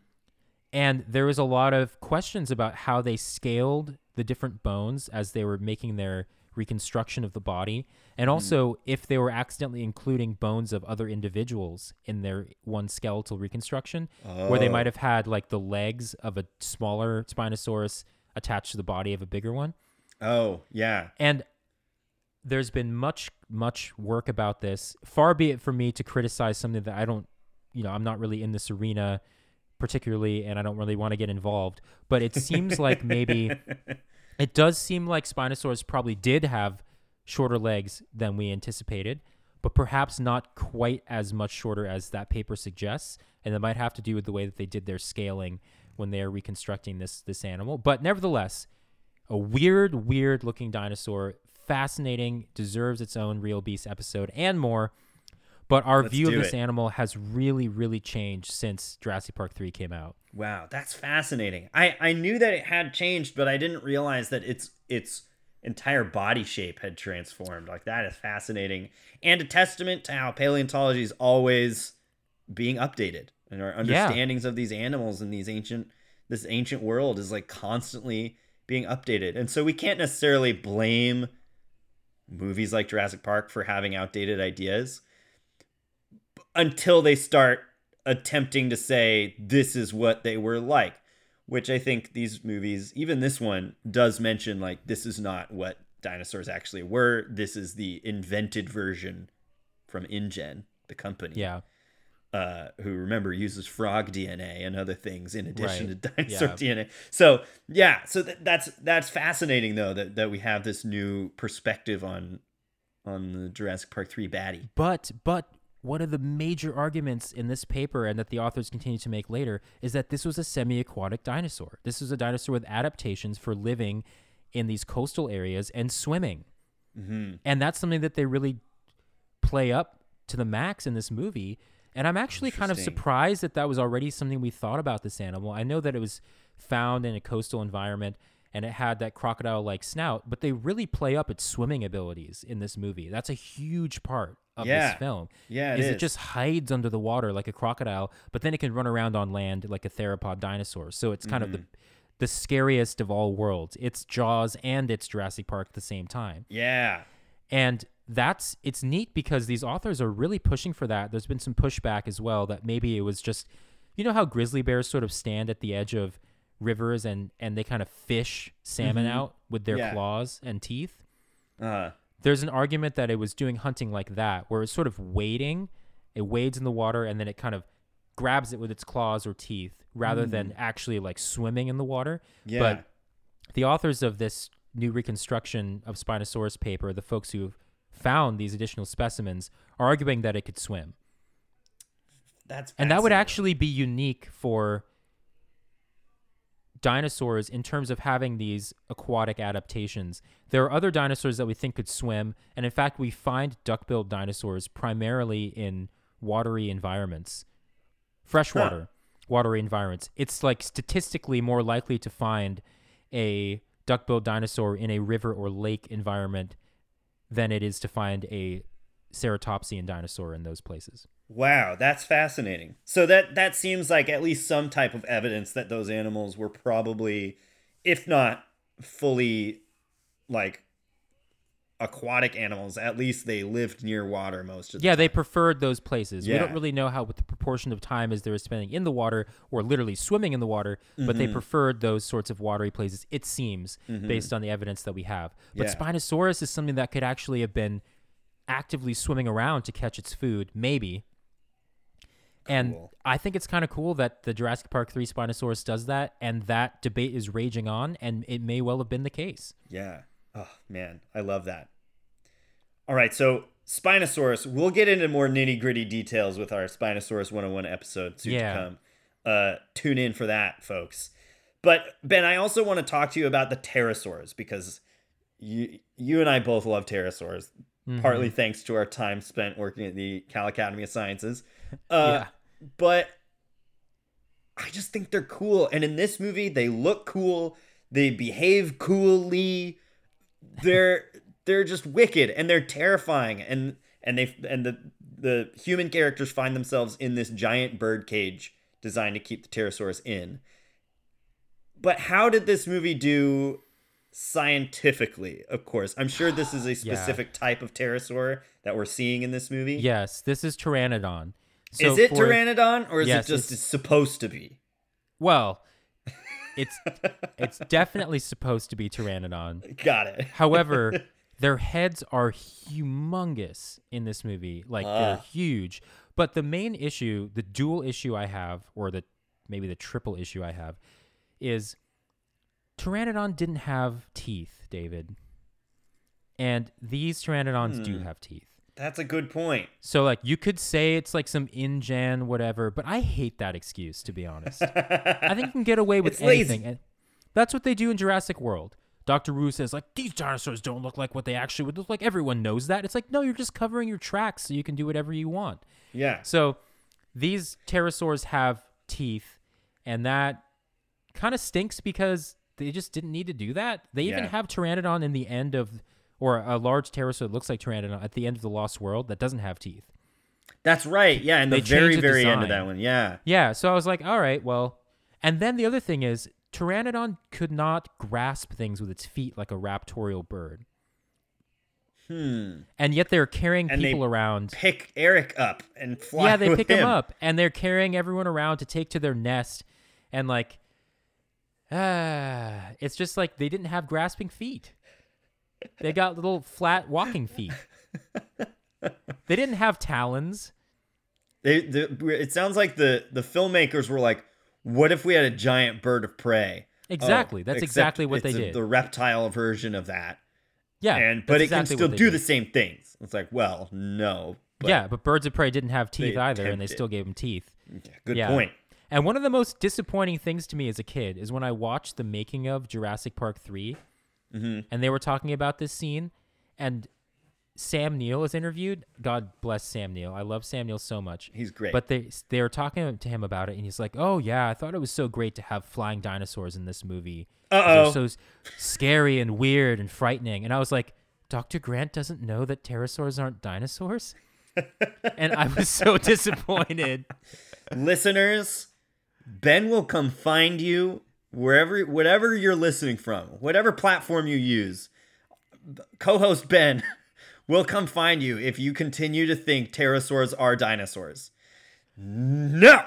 And there was a lot of questions about how they scaled the different bones as they were making their reconstruction of the body, and mm-hmm. also if they were accidentally including bones of other individuals in their one skeletal reconstruction, where they
Oh.
might have had like the legs of a smaller Spinosaurus attached to the body of a bigger one.
Oh yeah.
And there's been much much work about this. Far be it from me to criticize something that I don't, you know, I'm not really in this arena particularly, and I don't really want to get involved. But it seems like maybe [laughs] it does seem like Spinosaurus probably did have shorter legs than we anticipated, but perhaps not quite as much shorter as that paper suggests. And it might have to do with the way that they did their scaling when they are reconstructing this this animal. But nevertheless, a weird, weird looking dinosaur, fascinating, deserves its own real beast episode and more. But our
Let's
view of this
it.
animal has really, really changed since Jurassic Park 3 came out.
Wow, that's fascinating. I I knew that it had changed, but I didn't realize that its its entire body shape had transformed. Like that is fascinating and a testament to how paleontology is always being updated and our understandings of these animals and these ancient this ancient world is like constantly being updated. And so we can't necessarily blame movies like Jurassic Park for having outdated ideas until they start attempting to say this is what they were like which i think these movies even this one does mention like this is not what dinosaurs actually were this is the invented version from InGen the company
Yeah.
uh, who remember uses frog DNA and other things in addition
Right.
to dinosaur
Yeah.
DNA. So yeah, so th- that's that's fascinating though that, that we have this new perspective on on the Jurassic Park three baddie.
But but one of the major arguments in this paper and that the authors continue to make later is that this was a semi-aquatic dinosaur. This was a dinosaur with adaptations for living in these coastal areas and swimming.
Mm-hmm.
And that's something that they really play up to the max in this movie. And I'm actually kind of surprised that that was already something we thought about this animal. I know that it was found in a coastal environment and it had that crocodile like snout, but they really play up its swimming abilities in this movie. That's a huge part of
Yeah.
this film.
Yeah, it
is
is.
it just hides under the water like a crocodile, but then it can run around on land like a theropod dinosaur. So it's kind of the
Mm-hmm.
the scariest of all worlds. It's Jaws and it's Jurassic Park at the same time.
Yeah.
And that's it's neat because these authors are really pushing for that. There's been some pushback as well that maybe it was just you know how grizzly bears sort of stand at the edge of rivers and and they kind of fish salmon out with their
Yeah.
claws and teeth.
Uh,
There's an argument that it was doing hunting like that where it's sort of wading, it wades in the water and then it kind of grabs it with its claws or teeth rather than actually like swimming in the water.
yeah.
But the authors of this new reconstruction of Spinosaurus paper, the folks who found these additional specimens, are arguing that it could swim.
that's
And that would actually be unique for dinosaurs in terms of having these aquatic adaptations. There are other dinosaurs that we think could swim, and in fact, we find duck-billed dinosaurs primarily in watery environments, freshwater watery environments. It's like statistically more likely to find a duck-billed dinosaur in a river or lake environment than it is to find a ceratopsian dinosaur in those places.
Wow, that's fascinating. So that that seems like at least some type of evidence that those animals were probably, if not fully, like aquatic animals, at least they lived near water most of the time.
Yeah, they preferred those places. We don't really know how what the proportion of time is they were spending in the water or literally swimming in the water, but they mm-hmm. preferred those sorts of watery places. It seems mm-hmm. based on the evidence that we have. But
Yeah.
Spinosaurus is something that could actually have been actively swimming around to catch its food, maybe. And
Cool.
I think it's kind of cool that the Jurassic Park 3 Spinosaurus does that, and that debate is raging on, and it may well have been the case.
Yeah. Oh man, I love that. All right, so Spinosaurus. We'll get into more nitty gritty details with our Spinosaurus 101 episode soon
Yeah.
to come. Uh, tune in for that, folks. But Ben, I also want to talk to you about the pterosaurs because you you and I both love pterosaurs, partly thanks to our time spent working at the Cal Academy of Sciences. [laughs] Uh,
yeah.
but I just think they're cool. And in this movie, they look cool. They behave coolly. They're [laughs] they're just wicked and they're terrifying. And and they and the the human characters find themselves in this giant bird cage designed to keep the pterosaurus in. But how did this movie do scientifically? Of course, I'm sure this is a [sighs] specific type of pterosaur that we're seeing in this movie.
Yes, this is Pteranodon. So
is it
for-
pteranodon or is
Yes,
it just
it's-
supposed to be?
Well, [laughs] it's it's definitely supposed to be Pteranodon.
Got it.
However, [laughs] Their heads are humongous in this movie. Like they're
Ah.
huge. But the main issue, the dual issue I have, or the maybe the triple issue I have, is Pteranodon didn't have teeth, David. And these Pteranodons do
Hmm.
have teeth.
That's a good point.
So like you could say it's like some InGen whatever, but I hate that excuse to be honest. I think you can get away [laughs] with
It's
anything. And that's what they do in Jurassic World. Dr. Wu says like these dinosaurs don't look like what they actually would look like. Everyone knows that. It's like no, you're just covering your tracks so you can do whatever you want.
yeah.
So these pterosaurs have teeth and that kind of stinks because they just didn't need to do that. They even have Pteranodon in the end of or a large pterosaur that looks like Pteranodon at the end of the Lost World that doesn't have teeth.
That's right. Yeah, in the
They
very,
the
very end of that one. Yeah.
Yeah, so I was like, all right, well. And then the other thing is, Pteranodon could not grasp things with its feet like a raptorial bird.
Hmm.
And yet they're carrying
And they
people around.
Pick Eric up and fly.
Yeah, they pick
him.
him up and they're carrying everyone around to take to their nest. And like, ah, [sighs] it's just like they didn't have grasping feet. They got little flat walking feet. They didn't have talons.
They, the, it sounds like the the filmmakers were like, "What if we had a giant bird of prey?" Oh,
Exactly. That's exactly what they
a-
did.
The reptile version of that,
Yeah.
and but it
exactly
can still do
did.
the same things. It's like, well, no. But,
yeah, but birds of prey didn't have teeth either, and they still gave them teeth.
yeah, Good
Yeah.
point.
And one of the most disappointing things to me as a kid is when I watched the making of Jurassic Park 3,
Mhm.
and they were talking about this scene, and Sam Neill is interviewed. God bless Sam Neill. I love Sam Neill so much.
He's great.
But they they were talking to him about it, and he's like, "Oh yeah, I thought it was so great to have flying dinosaurs in this movie.
Uh-oh.
They're so scary and weird and frightening." And I was like, "Dr. Grant doesn't know that pterosaurs aren't dinosaurs." [laughs] and I was so disappointed.
listeners, Ben will come find you wherever, whatever you're listening from, whatever platform you use. Co-host Ben [laughs] will come find you if you continue to think pterosaurs are dinosaurs. No,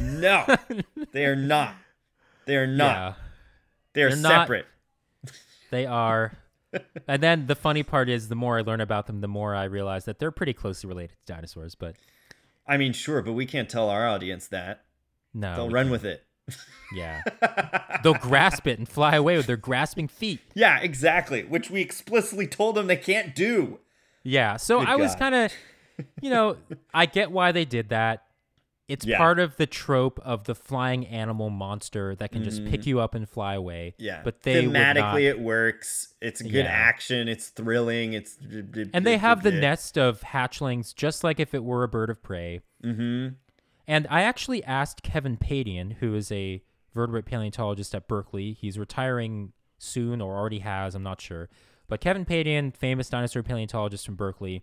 no, [laughs] they are not. They are not.
Yeah.
They are
They're not-
separate. [laughs]
They are. and then the funny part is, the more I learn about them, the more I realize that they're pretty closely related to dinosaurs. But
I mean, sure, but we can't tell our audience that.
no,
They'll run
can't.
with it.
Yeah, [laughs] they'll grasp it and fly away with their grasping feet.
Yeah, exactly. Which we explicitly told them they can't do.
Yeah, so
Good
I was kind of, [laughs] you know, I get why they did that. It's
Yeah.
part of the trope of the flying animal monster that can just pick you up and fly away.
Mm-hmm. Yeah,
but they
thematically it works. It's good
Yeah.
action. It's thrilling. It's
and they have the nest of hatchlings just like if it were a bird of prey.
Mm-hmm.
And I actually asked Kevin Padian, who is a vertebrate paleontologist at Berkeley. He's retiring soon or already has, I'm not sure. But Kevin Padian, famous dinosaur paleontologist from Berkeley,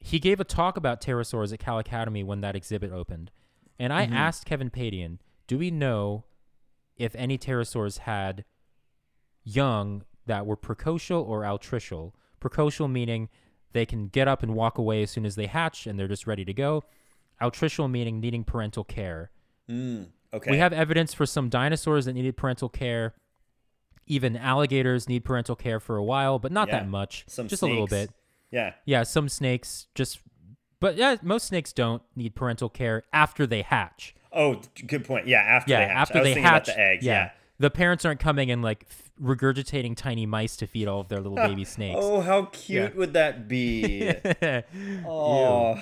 he gave a talk about pterosaurs at Cal Academy when that exhibit opened. And I mm-hmm. asked Kevin Padian, do we know if any pterosaurs had young that were precocial or altricial? Precocial meaning they can get up and walk away as soon as they hatch and they're just ready to go. Altricial meaning needing parental care.
Mm, okay.
We have evidence for some dinosaurs that needed parental care. Even alligators need parental care for a while, but not
Yeah.
that much.
Some
just a little bit.
Yeah.
Yeah, some snakes just but yeah, most snakes don't need parental care after they hatch.
Oh, good point. Yeah. After
Yeah,
they hatch.
after they hatch,
the eggs. Yeah.
The parents aren't coming and like regurgitating tiny mice to feed all of their little [laughs] baby snakes.
Oh, how cute
Yeah.
would that be? [laughs] oh.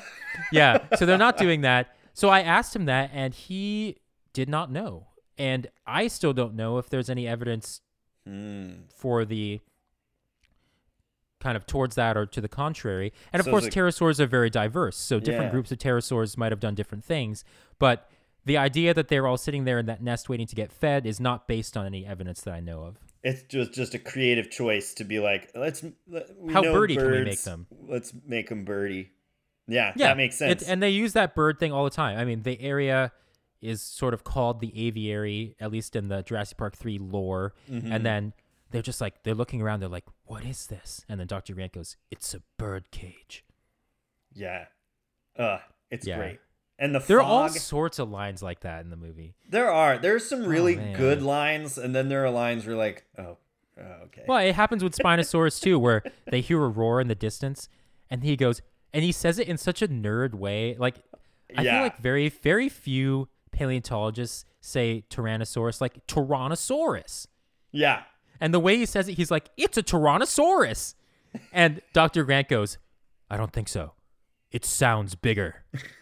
yeah, so they're not doing that. So I asked him that, and he did not know. And I still don't know if there's any evidence
Hmm.
for the kind of towards that or to the contrary. And of
So
course,
the-
pterosaurs are very diverse. So different
Yeah.
groups of pterosaurs might have done different things. But the idea that they're all sitting there in that nest waiting to get fed is not based on any evidence that I know of.
It's just just a creative choice to be like, let's. Let, we
How
know
birdie can we make them?
Let's make them birdie. Yeah,
Yeah,
that makes
it-
sense.
and they use that bird thing all the time. I mean, the area is sort of called the aviary, at least in the Jurassic Park 3 lore.
Mm-hmm.
And then they're just like, they're looking around, they're like, what is this? And then Dr. Grant goes, it's a bird cage.
yeah. Uh, it's
Yeah.
great. And the
There are all sorts of lines like that in the movie.
There are. There's some oh, really
Oh,
good lines, and then there are lines where like, oh, Oh, okay.
Well, it happens with Spinosaurus too, where they hear a roar in the distance, and he goes, and he says it in such a nerd way. Like, I
Yeah.
feel like very, very few paleontologists say Tyrannosaurus like Tyrannosaurus.
yeah.
And the way he says it, he's like, it's a Tyrannosaurus. And Dr. Grant goes, I don't think so. It sounds bigger. [laughs]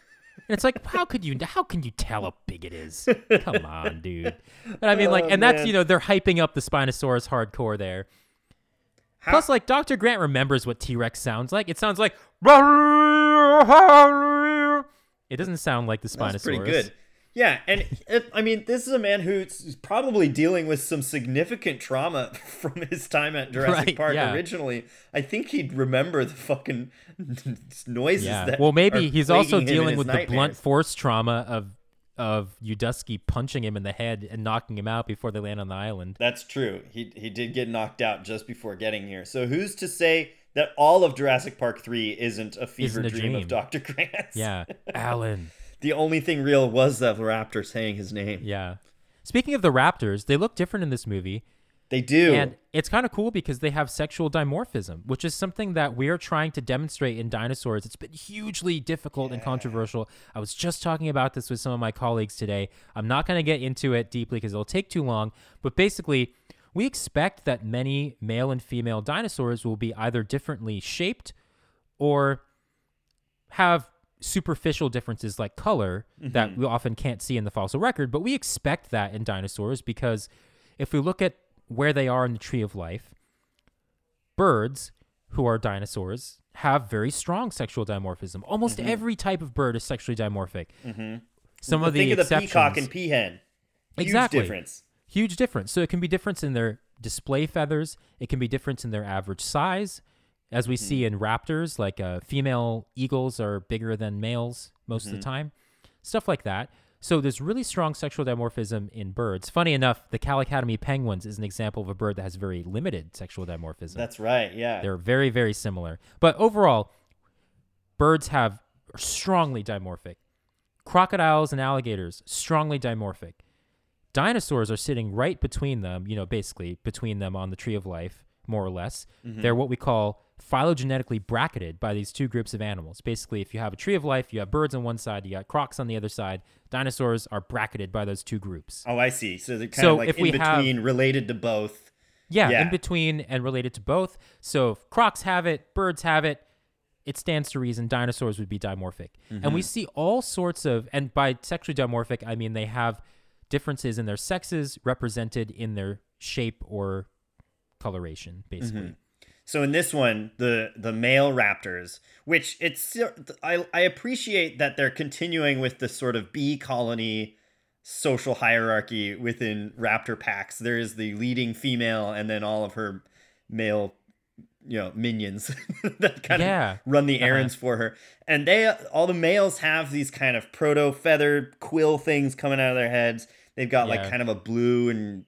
And it's like, how could you, how can you tell how big it is? [laughs] Come on, dude. And I mean, like,
Oh,
and that's,
man.
you know, they're hyping up the Spinosaurus hardcore there.
How-
Plus, like, Dr. Grant remembers what T Rex sounds like. It sounds like, it doesn't sound like the Spinosaurus.
That's pretty good. Yeah, and it, I mean, this is a man who's probably dealing with some significant trauma [laughs] from his time at Jurassic
Right,
Park
yeah.
originally. I think he'd remember the fucking [laughs] noises.
Yeah.
That
Well, maybe he's also
plaguing him in
dealing with the blunt force trauma of of Udesky punching him in the head and knocking him out before they land on the island.
That's true. He he did get knocked out just before getting here. So who's to say that all of Jurassic Park three isn't a fever
Isn't a
dream,
dream.
of Dr. [laughs] Grant's?
Yeah, Alan.
The only thing real was the raptor saying his name.
Yeah. Speaking of the raptors, they look different in this movie.
They do.
And it's kind of cool because they have sexual dimorphism, which is something that we are trying to demonstrate in dinosaurs. It's been hugely difficult and controversial. I was just talking about this with some of my colleagues today. I'm not going to get into it deeply because it'll take too long. But basically, we expect that many male and female dinosaurs will be either differently shaped or have superficial differences like color that mm-hmm. we often can't see in the fossil record, but we expect that in dinosaurs because if we look at where they are in the tree of life, birds who are dinosaurs have very strong sexual dimorphism. Almost mm-hmm. every type of bird is sexually dimorphic. Mm-hmm. Some
But
of the
think of the peacock and peahen. Huge
Exactly.
difference.
huge difference. So it can be difference in their display feathers. It can be difference in their average size, as we hmm. see in raptors. Like uh, female eagles are bigger than males most of the hmm. time, stuff like that. So there's really strong sexual dimorphism in birds. Funny enough, the Cal Academy penguins is an example of a bird that has very limited sexual dimorphism.
That's right. Yeah.
They're very, very similar. But overall, birds have are strongly dimorphic. Crocodiles and alligators, strongly dimorphic. Dinosaurs are sitting right between them, you know, basically between them on the tree of life, more or less. Mm-hmm. They're what we call phylogenetically bracketed by these two groups of animals. Basically, if you have a tree of life, you have birds on one side, you got crocs on the other side. Dinosaurs are bracketed by those two groups.
Oh, I see. So they're kind
So
of like
if
in
we have-
between, related to both.
Yeah,
Yeah.
in between and related to both. So if crocs have it, birds have it. It stands to reason dinosaurs would be dimorphic. And
Mm-hmm.
we see all sorts of, and by sexually dimorphic, I mean they have differences in their sexes represented in their shape or coloration, basically.
Mm-hmm. So in this one, the the male raptors, which it's I I appreciate that they're continuing with the sort of bee colony social hierarchy within raptor packs. There is the leading female and then all of her male you know minions [laughs] that kind
Yeah.
of run the uh-huh. errands for her. And they all the males have these kind of proto feather quill things coming out of their heads. They've got like kind of a blue and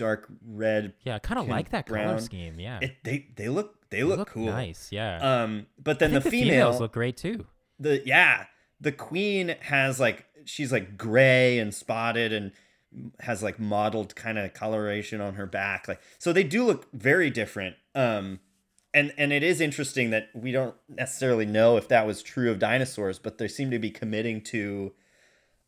dark red
Yeah, kind of
Kind of
like that color
brown.
scheme. Yeah.
it, they they look they
They
look, cool.
nice. Yeah.
Um, but
I
then the,
the,
female,
females look great too.
the yeah, the queen has like she's like gray and spotted and has like mottled kind of coloration on her back. Like so they do look very different. Um, and and it is interesting that we don't necessarily know if that was true of dinosaurs, but they seem to be committing to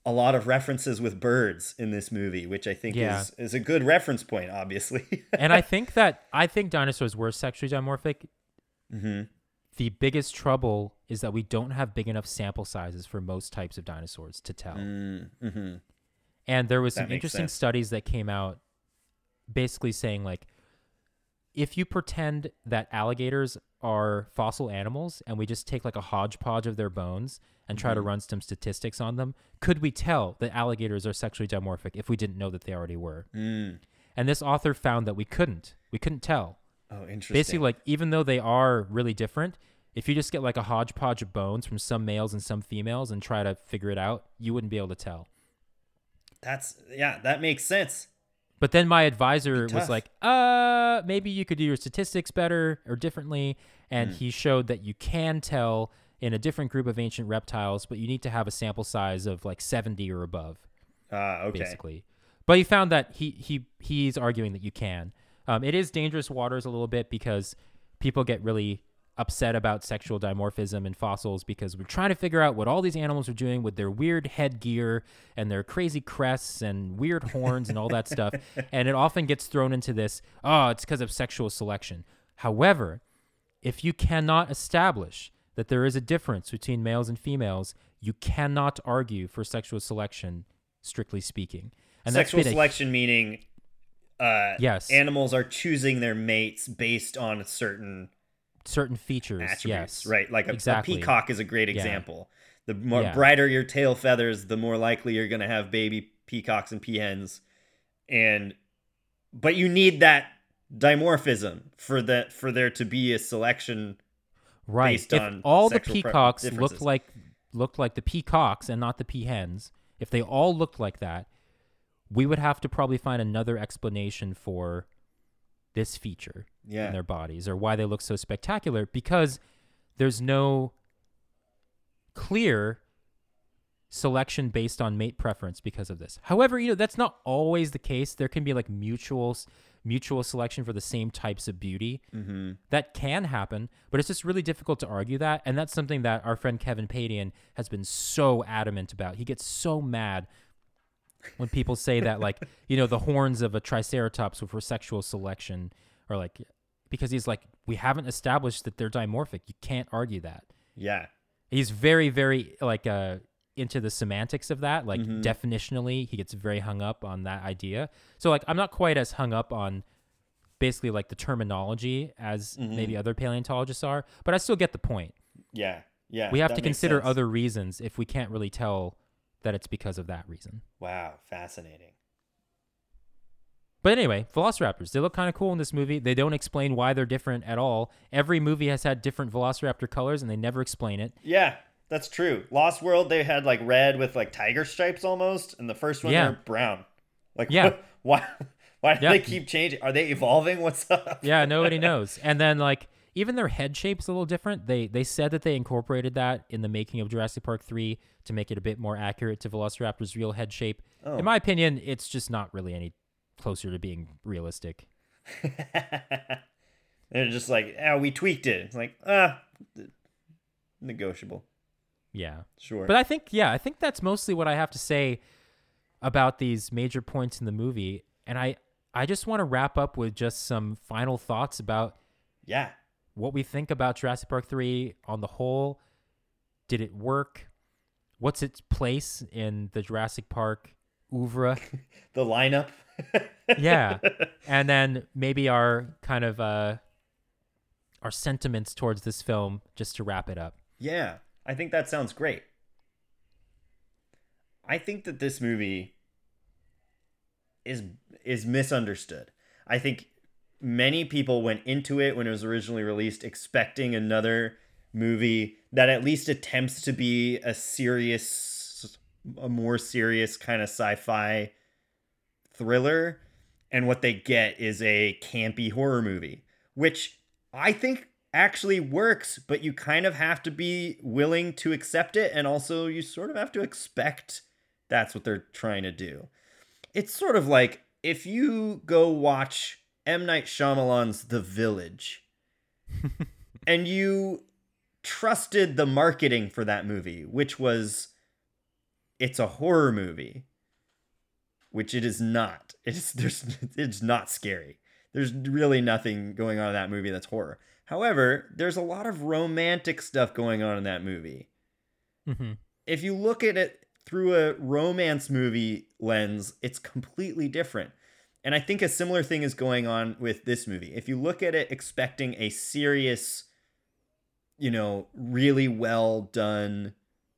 a lot of references with birds in this movie, which I think
Yeah.
is is a good reference point, obviously.
and I [laughs] think that I think dinosaurs were sexually dimorphic.
hmm
The biggest trouble is that we don't have big enough sample sizes for most types of dinosaurs to tell.
Mm-hmm.
And there was
That
some interesting
sense.
studies that came out basically saying like if you pretend that alligators are fossil animals and we just take like a hodgepodge of their bones and try to
Mm-hmm.
run some statistics on them, could we tell that alligators are sexually dimorphic if we didn't know that they already were?
Mm.
And this author found that we couldn't. We couldn't tell.
Oh, interesting.
Basically, like even though they are really different, if you just get like a hodgepodge of bones from some males and some females and try to figure it out, you wouldn't be able to tell.
That's yeah, that makes sense.
But then my advisor was like, uh, maybe you could do your statistics better or differently. And
Hmm.
he showed that you can tell in a different group of ancient reptiles, but you need to have a sample size of like 70 or above,
Ah, okay.
basically. But he found that he, he he's arguing that you can. Um, it is dangerous waters a little bit because people get really upset about sexual dimorphism in fossils because we're trying to figure out what all these animals are doing with their weird headgear and their crazy crests and weird horns and all that [laughs] stuff. And it often gets thrown into this, oh, it's because of sexual selection. However, if you cannot establish that there is a difference between males and females, you cannot argue for sexual selection, strictly speaking. And that's
Sexual
been a-
selection meaning uh,
Yes.
animals are choosing their mates based on certain
certain features.
attributes,
yes.
right? Like a, a peacock is a great
Yeah.
example. The more
Yeah.
brighter your tail feathers, the more likely you're going to have baby peacocks and peahens. And but you need that dimorphism for that for there to be a selection.
Right.
based
if
on
all the
sexual pre-
peacocks looked like looked like the peacocks and not the peahens, if they all looked like that, we would have to probably find another explanation for this feature
Yeah.
in their bodies or why they look so spectacular because there's no clear selection based on mate preference because of this. However, you know that's not always the case. There can be like mutual mutual selection for the same types of beauty.
Mm-hmm.
That can happen, but it's just really difficult to argue that, and that's something that our friend Kevin Padian has been so adamant about. He gets so mad when people say that like [laughs] you know the horns of a triceratops were for sexual selection or like because he's like we haven't established that they're dimorphic you can't argue that
Yeah.
he's very very like uh into the semantics of that like
Mhm.
definitionally he gets very hung up on that idea so like i'm not quite as hung up on basically like the terminology as
Mhm.
maybe other paleontologists are but i still get the point
Yeah. Yeah.
we have to consider
sense.
other reasons if we can't really tell that it's because of that reason
Wow, fascinating.
But anyway, Velociraptors, they look kind of cool in this movie. They don't explain why they're different at all. Every movie has had different Velociraptor colors and they never explain it.
Yeah, that's true. Lost World, they had like red with like tiger stripes almost, and the first one
Yeah.
they're brown. Like,
Yeah. [laughs]
why? Why do
Yeah.
they keep changing? Are they evolving? [laughs] What's up?
Yeah, nobody knows. And then like even their head shape's a little different. They they said that they incorporated that in the making of Jurassic Park 3 to make it a bit more accurate to Velociraptor's real head shape.
Oh.
In my opinion, it's just not really any closer to being realistic. [laughs]
They're just like, oh, we tweaked it. It's like, ah, negotiable.
Yeah.
Sure.
But I think, yeah, I think that's mostly what I have to say about these major points in the movie. And I, I just want to wrap up with just some final thoughts about
yeah.
What we think about Jurassic Park 3 on the whole. Did it work? What's its place in the Jurassic Park oeuvre? [laughs]
The lineup. [laughs]
yeah. [laughs] And then maybe our kind of uh our sentiments towards this film just to wrap it up.
Yeah, I think that sounds great. I think that this movie is is misunderstood. I think many people went into it when it was originally released expecting another movie that at least attempts to be a serious a more serious kind of sci-fi thriller and what they get is a campy horror movie, which I think actually works, but you kind of have to be willing to accept it and also you sort of have to expect that's what they're trying to do. It's sort of like if you go watch M Night Shyamalan's The Village [laughs] and you trusted the marketing for that movie, which was it's a horror movie, which it is not. [laughs] It's there's it's not scary. There's really nothing going on in that movie that's horror. However, there's a lot of romantic stuff going on in that movie.
Mhm.
If you look at it through a romance movie lens, it's completely different. And I think a similar thing is going on with this movie. If you look at it expecting a serious, you know, really well done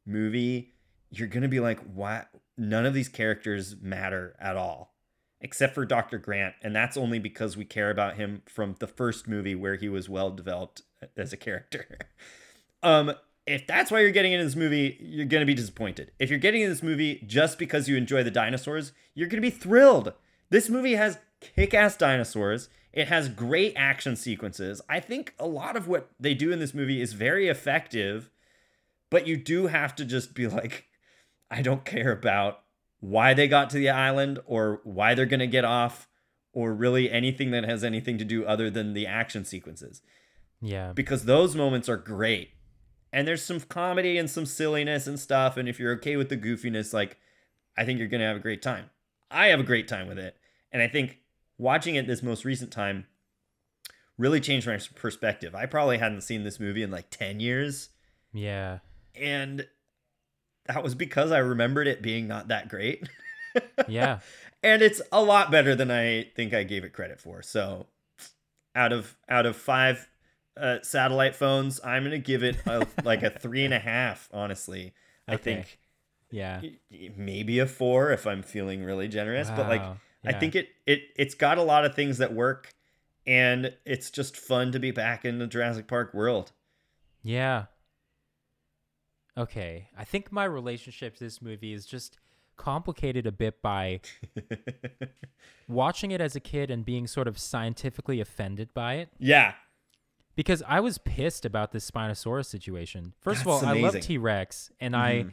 movie, you're going to be like, why? None of these characters matter at all, except for Dr. Grant. And that's only because we care about him from the first movie where he was well developed as a character. [laughs] um, if that's why you're getting into this movie, you're going to be disappointed. If you're getting into this movie just because you enjoy the dinosaurs, you're going to be thrilled. This movie has kick ass dinosaurs. It has great action sequences. I think a lot of what they do in this movie is very effective, but you do have to just be like, I don't care about why they got to the island or why they're going to get off or really anything that has anything to do other than the action sequences
Yeah.
because those moments are great. And there's some comedy and some silliness and stuff. And if you're okay with the goofiness, like, I think you're going to have a great time. I have a great time with it. And I think watching it this most recent time really changed my perspective. I probably hadn't seen this movie in like 10 years.
Yeah.
And that was because I remembered it being not that great. [laughs]
Yeah.
and it's a lot better than I think I gave it credit for. So, out of out of five uh, satellite phones, I'm gonna give it a, like a three and a half. Honestly, I think
Yeah.
maybe a four if I'm feeling really generous. But like,
Wow.
I think it it it's got a lot of things that work, and it's just fun to be back in the Jurassic Park world.
Yeah. Okay. I think my relationship to this movie is just complicated a bit by [laughs] watching it as a kid and being sort of scientifically offended by it.
yeah,
Because I was pissed about this Spinosaurus situation. First of all,
That's
I love. T Rex, and I
Mhm.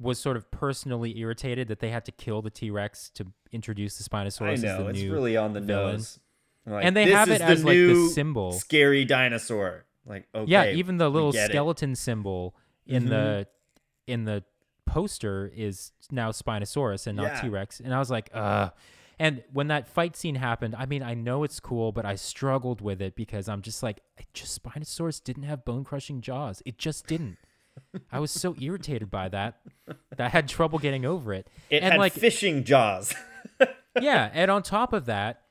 Was sort of personally irritated that they had to kill the T Rex to introduce the Spinosaurus
I know
the
it's really on the
villain.
nose. Like,
and they
this
have
is
it as like the symbol.
scary dinosaur. Like okay,
yeah, even the little
get it.
skeleton symbol in
Mhm.
the in the poster is now Spinosaurus and not
Yeah.
T Rex. And I was like, uh and when that fight scene happened, I mean, I know it's cool, but I struggled with it because I'm just like, just Spinosaurus didn't have bone crushing jaws. It just didn't. I was so irritated by that that I had trouble getting over it.
It
and
had
like
fishing jaws. [laughs]
yeah, and on top of that,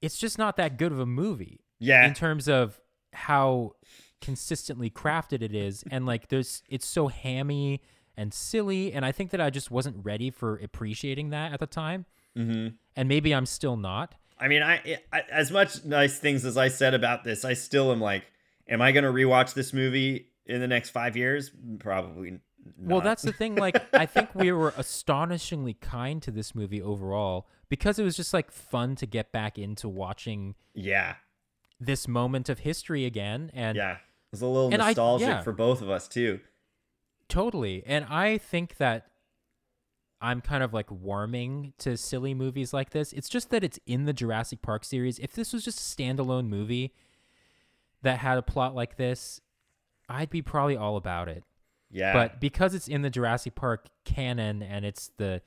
it's just not that good of a movie
yeah,
in terms of how consistently crafted it is. And like there's it's so hammy and silly and i think that i just wasn't ready for appreciating that at the time.
Hmm
and maybe i'm still not.
I mean, I, I as much nice things as I said about this, I still am like, am I going to rewatch this movie in the next five years? Probably. Not.
well that's the thing like [laughs] i think we were astonishingly kind to this movie overall because it was just like fun to get back into watching
yeah,
this moment of history again and
yeah. It was a little
And I-
nostalgic
yeah.
for both of us too.
Totally. And I think that I'm kind of like warming to silly movies like this. It's just that it's in the Jurassic Park series. If this was just a standalone movie that had a plot like this, I'd be probably all about it.
Yeah,
But because it's in the Jurassic Park canon and it's the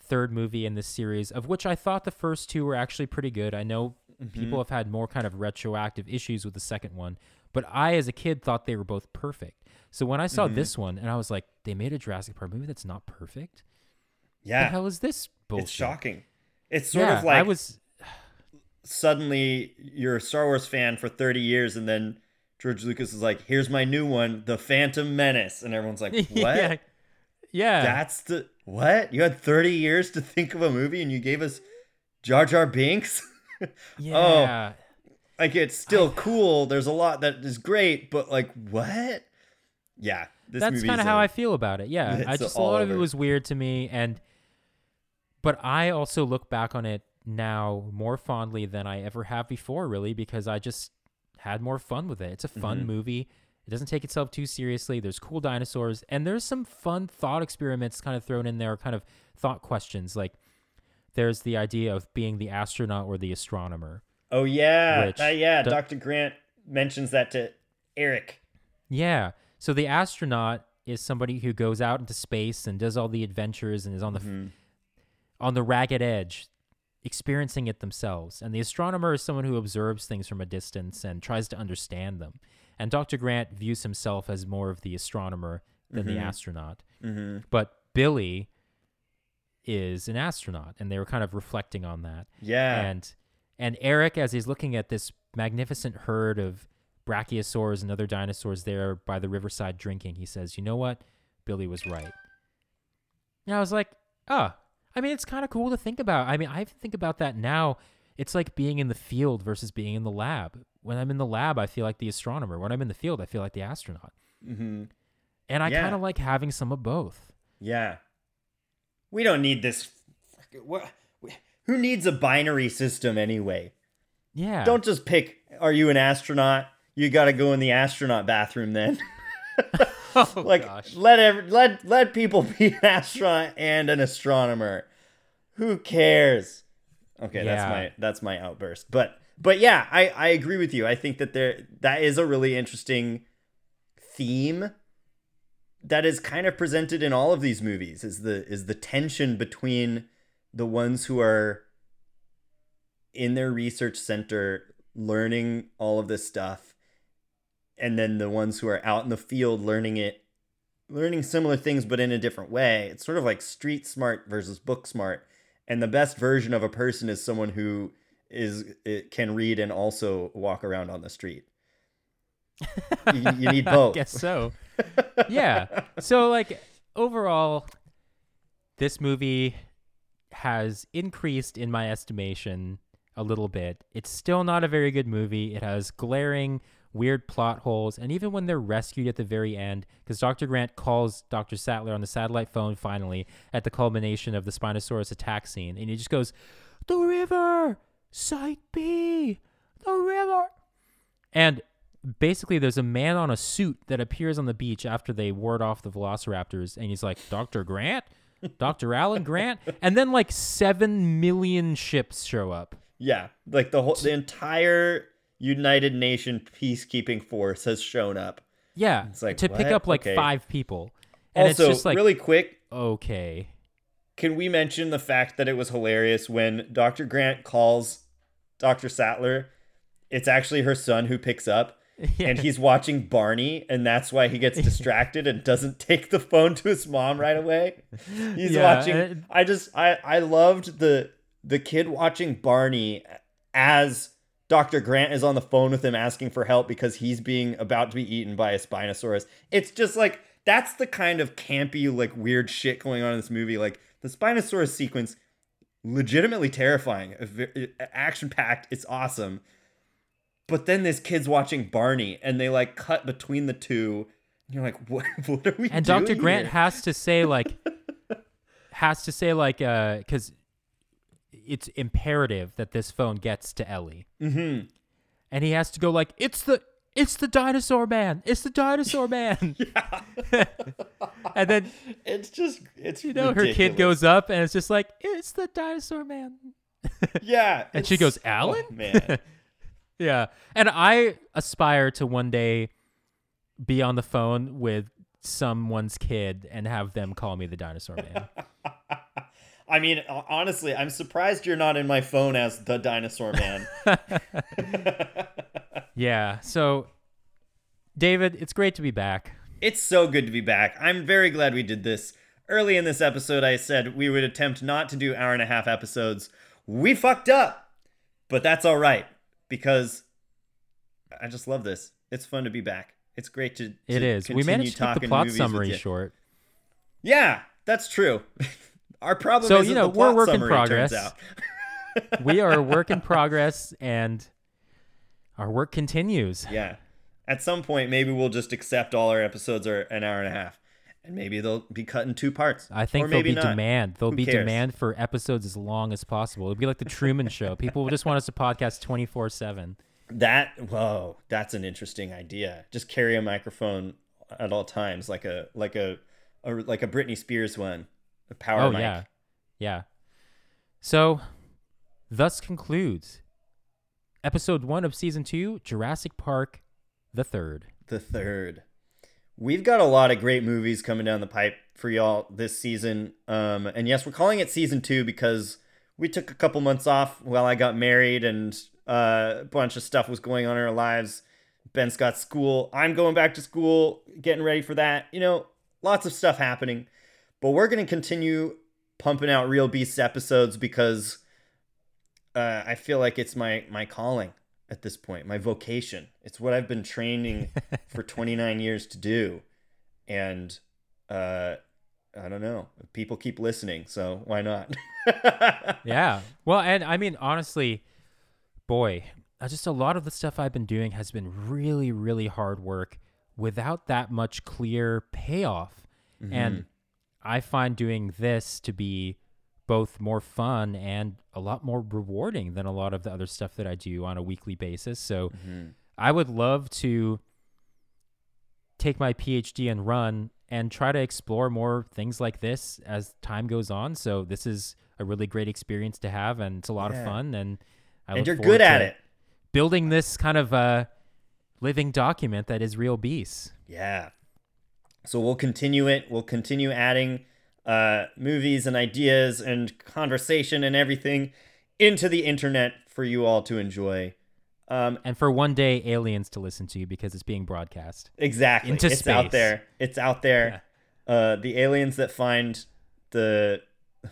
third movie in the series, of which I thought the first two were actually pretty good. I know mm-hmm. people have had more kind of retroactive issues with the second one, but I, as a kid, thought they were both perfect. So when I saw mm-hmm. this one and I was like, they made a Jurassic Park movie that's not perfect? The
yeah,
hell is this bullshit?
it's shocking. It's sort
yeah,
of like
I was
suddenly you're a Star Wars fan for 30 years, and then George Lucas is like, "Here's my new one, The Phantom Menace," and everyone's like, [laughs] "What?
yeah. Yeah.
That's the what? You had 30 years to think of a movie, and you gave us Jar Jar Binks." [laughs]
yeah. Oh.
like it's still cool. There's a lot that is great, but like what? Yeah, this
That's kind of how
a-
I feel about it. Yeah, [laughs] I just a lot of it was weird to me, and but I also look back on it now more fondly than I ever have before, really, because I just had more fun with it. It's a fun
Mhm.
movie. It doesn't take itself too seriously. There's cool dinosaurs, and there's some fun thought experiments kind of thrown in there, kind of thought questions. Like there's the idea of being the astronaut or the astronomer.
Oh yeah, uh, yeah.
do-
Dr. Grant mentions that to Eric.
Yeah. So the astronaut is somebody who goes out into space and does all the adventures and is on the
Mhm.
on the ragged edge, experiencing it themselves. And the astronomer is someone who observes things from a distance and tries to understand them. And Dr. Grant views himself as more of the astronomer than the
Mhm.
astronaut.
Mhm.
But Billy is an astronaut, and they were kind of reflecting on that.
Yeah.
And and Eric, as he's looking at this magnificent herd of brachiosaurs and other dinosaurs there by the riverside drinking, he says, "You know what? Billy was right." And I was like, "Ah, I mean, it's kind of cool to think about. I mean, I think about that now. It's like being in the field versus being in the lab. When I'm in the lab, I feel like the astronomer. When I'm in the field, I feel like the astronaut.
hmm
And I
Yeah.
kind of like having some of both.
Yeah. We don't need this. What? Who needs a binary system anyway?
Yeah.
Don't just pick. Are you an astronaut? You got to go in the astronaut bathroom then. [laughs]
oh, [laughs]
like
gosh.
let every, let let people [laughs] be an astronaut and an astronomer. Who cares? Okay,
Yeah.
that's my that's my outburst. But but yeah, I I agree with you. I think that there that is a really interesting theme that is kind of presented in all of these movies is the is the tension between the ones who are in their research center learning all of this stuff and then the ones who are out in the field learning it learning similar things but in a different way it's sort of like street smart versus book smart and the best version of a person is someone who is it can read and also walk around on the street you, you [laughs] need both
I guess so. [laughs] yeah. So like overall, this movie has increased in my estimation a little bit. It's still not a very good movie. It has glaring, weird plot holes, and even when they're rescued at the very end, because Dr. Grant calls Dr. Sattler on the satellite phone finally at the culmination of the Spinosaurus attack scene, and he just goes, "The river, Site B, the river," and basically there's a man on a suit that appears on the beach after they ward off the velociraptors and he's like dr grant dr alan grant [laughs] and then like 7 million ships show up
Yeah, like the whole the entire United Nation peacekeeping force has shown up.
yeah
It's like,
to pick up like
Okay.
five people and
also,
it's just like
really quick,
okay
can we mention the fact that it was hilarious when Dr. Grant calls Dr. Sattler? It's actually her son who picks up. [laughs]
Yeah.
And he's watching Barney, and that's why he gets [laughs] distracted and doesn't take the phone to his mom right away. He's
Yeah,
watching.
and-
I just I I loved the the kid watching Barney as Dr. Grant is on the phone with him asking for help because he's being about to be eaten by a Spinosaurus. It's just like that's the kind of campy like weird shit going on in this movie. Like the Spinosaurus sequence, legitimately terrifying, action packed. It's awesome. But then this kid's watching Barney, and they like cut between the two. And you're like, [laughs] what? What are we
and dr grant
here?
has to say like [laughs] has to say like uh because it's imperative that this phone gets to ellie.
Mm-hmm.
and he has to go like it's the it's the dinosaur man. It's the dinosaur [laughs] man. [laughs] And then
It's just it's
you know her kid goes up and it's just like it's the dinosaur man. [laughs]
Yeah,
and she goes alan?
Oh, man.
yeah. And i aspire to one day be on the phone with someone's kid and have them call me the dinosaur man
I mean, honestly, I'm surprised you're not in my phone as the dinosaur man. [laughs] [laughs]
yeah so david it's great to be back
it's so good to be back. I'm very glad we did this. Early in this episode, I said we would attempt not to do hour and a half episodes. We fucked up, but that's all right because I just love this. It's fun to be back. It's great to.
it
to
is we managed to keep the plot summary short
Yeah, that's true. [laughs] Our problem
So,
is
you know,
the
we're work in
summary
progress. [laughs] we are a work in [laughs] progress and our work continues
Yeah. At some point, maybe we'll just accept all our episodes are an hour and a half, and maybe they'll be cut in two parts.
I think there'll
maybe
be
not.
demand. There'll
Who
be
cares?
demand for episodes as long as possible. It'll be like the Truman Show. People will just want us to podcast twenty four seven.
That whoa, that's an interesting idea. Just carry a microphone at all times, like a like a, a like a Britney Spears one, a power
Oh
mic.
yeah, yeah. So, thus concludes episode one of season two, Jurassic Park, the third.
The third. We've got a lot of great movies coming down the pipe for y'all this season. Um, and yes, we're calling it season two because we took a couple months off while I got married and uh, a bunch of stuff was going on in our lives. Ben's got school. I'm going back to school, getting ready for that. You know, lots of stuff happening. But we're going to continue pumping out Real Beasts episodes because uh, I feel like it's my my calling at this point, my vocation. It's what I've been training [laughs] for 29 years to do, and uh, I don't know. People keep listening, so why not? [laughs]
Yeah. Well, and I mean, honestly, boy, just a lot of the stuff I've been doing has been really, really hard work without that much clear payoff. And I find doing this to be both more fun and a lot more rewarding than a lot of the other stuff that I do on a weekly basis. So I would love to take my PhD and run and try to explore more things like this as time goes on. So this is a really great experience to have, and it's a lot
Yeah.
of fun. And I
and you're good at it.
Building this kind of uh, living document that is Real Beasts.
Yeah. So we'll continue it. We'll continue adding uh, movies and ideas and conversation and everything into the internet for you all to enjoy. Um,
And for one day, aliens to listen to you because it's being broadcast.
exactly.
Into
it's out there. It's out there. Uh, the aliens that find the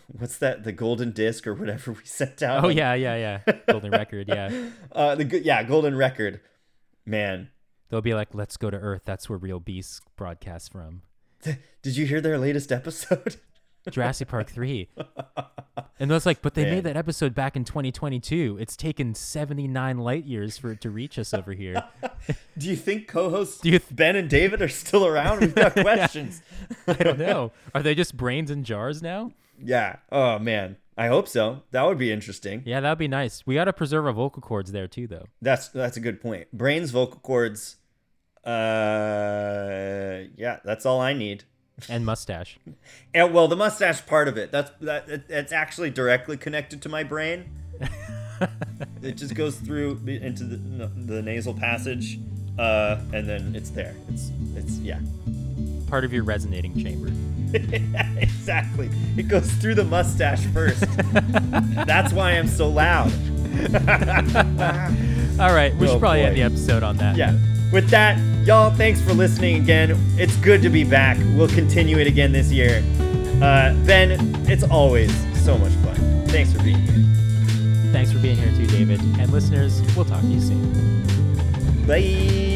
what's that? The golden disc or whatever [laughs] we sent out.
Oh yeah, yeah, yeah. Golden record, yeah. [laughs]
Uh, the yeah golden record. Man,
They'll be like, "Let's go to Earth. That's where Real Beasts broadcast from." [laughs]
did you hear their latest episode? [laughs]
Jurassic Park three. [laughs] And it's like, but they
Man.
made that episode back in 2022. It's taken 79 light years for it to reach us over here.
Do you think co-hosts
Do you th-
Ben and David are still around? We've got questions.
I don't know. Are they just brains in jars now?
Yeah. Oh man. I hope so. That would be interesting.
Yeah, that'd be nice. We got to preserve our vocal cords there too, though.
That's that's a good point. Brains, vocal cords. Uh, yeah, that's all I need. [laughs]
And mustache.
And well, the mustache part of it. That's that. It's actually directly connected to my brain. [laughs] it just goes through into the the nasal passage, uh, and then it's there. It's it's yeah.
Part of your resonating chamber. [laughs]
exactly. It goes through the mustache first. [laughs] That's why I'm so loud. [laughs]
All right, we
Oh,
should probably
boy.
end the episode on that.
Yeah. With that, y'all, thanks for listening again. It's good to be back. We'll continue it again this year. Uh, ben, it's always so much fun. Thanks for being here.
Thanks for being here too, David. And listeners, we'll talk to you soon.
Bye.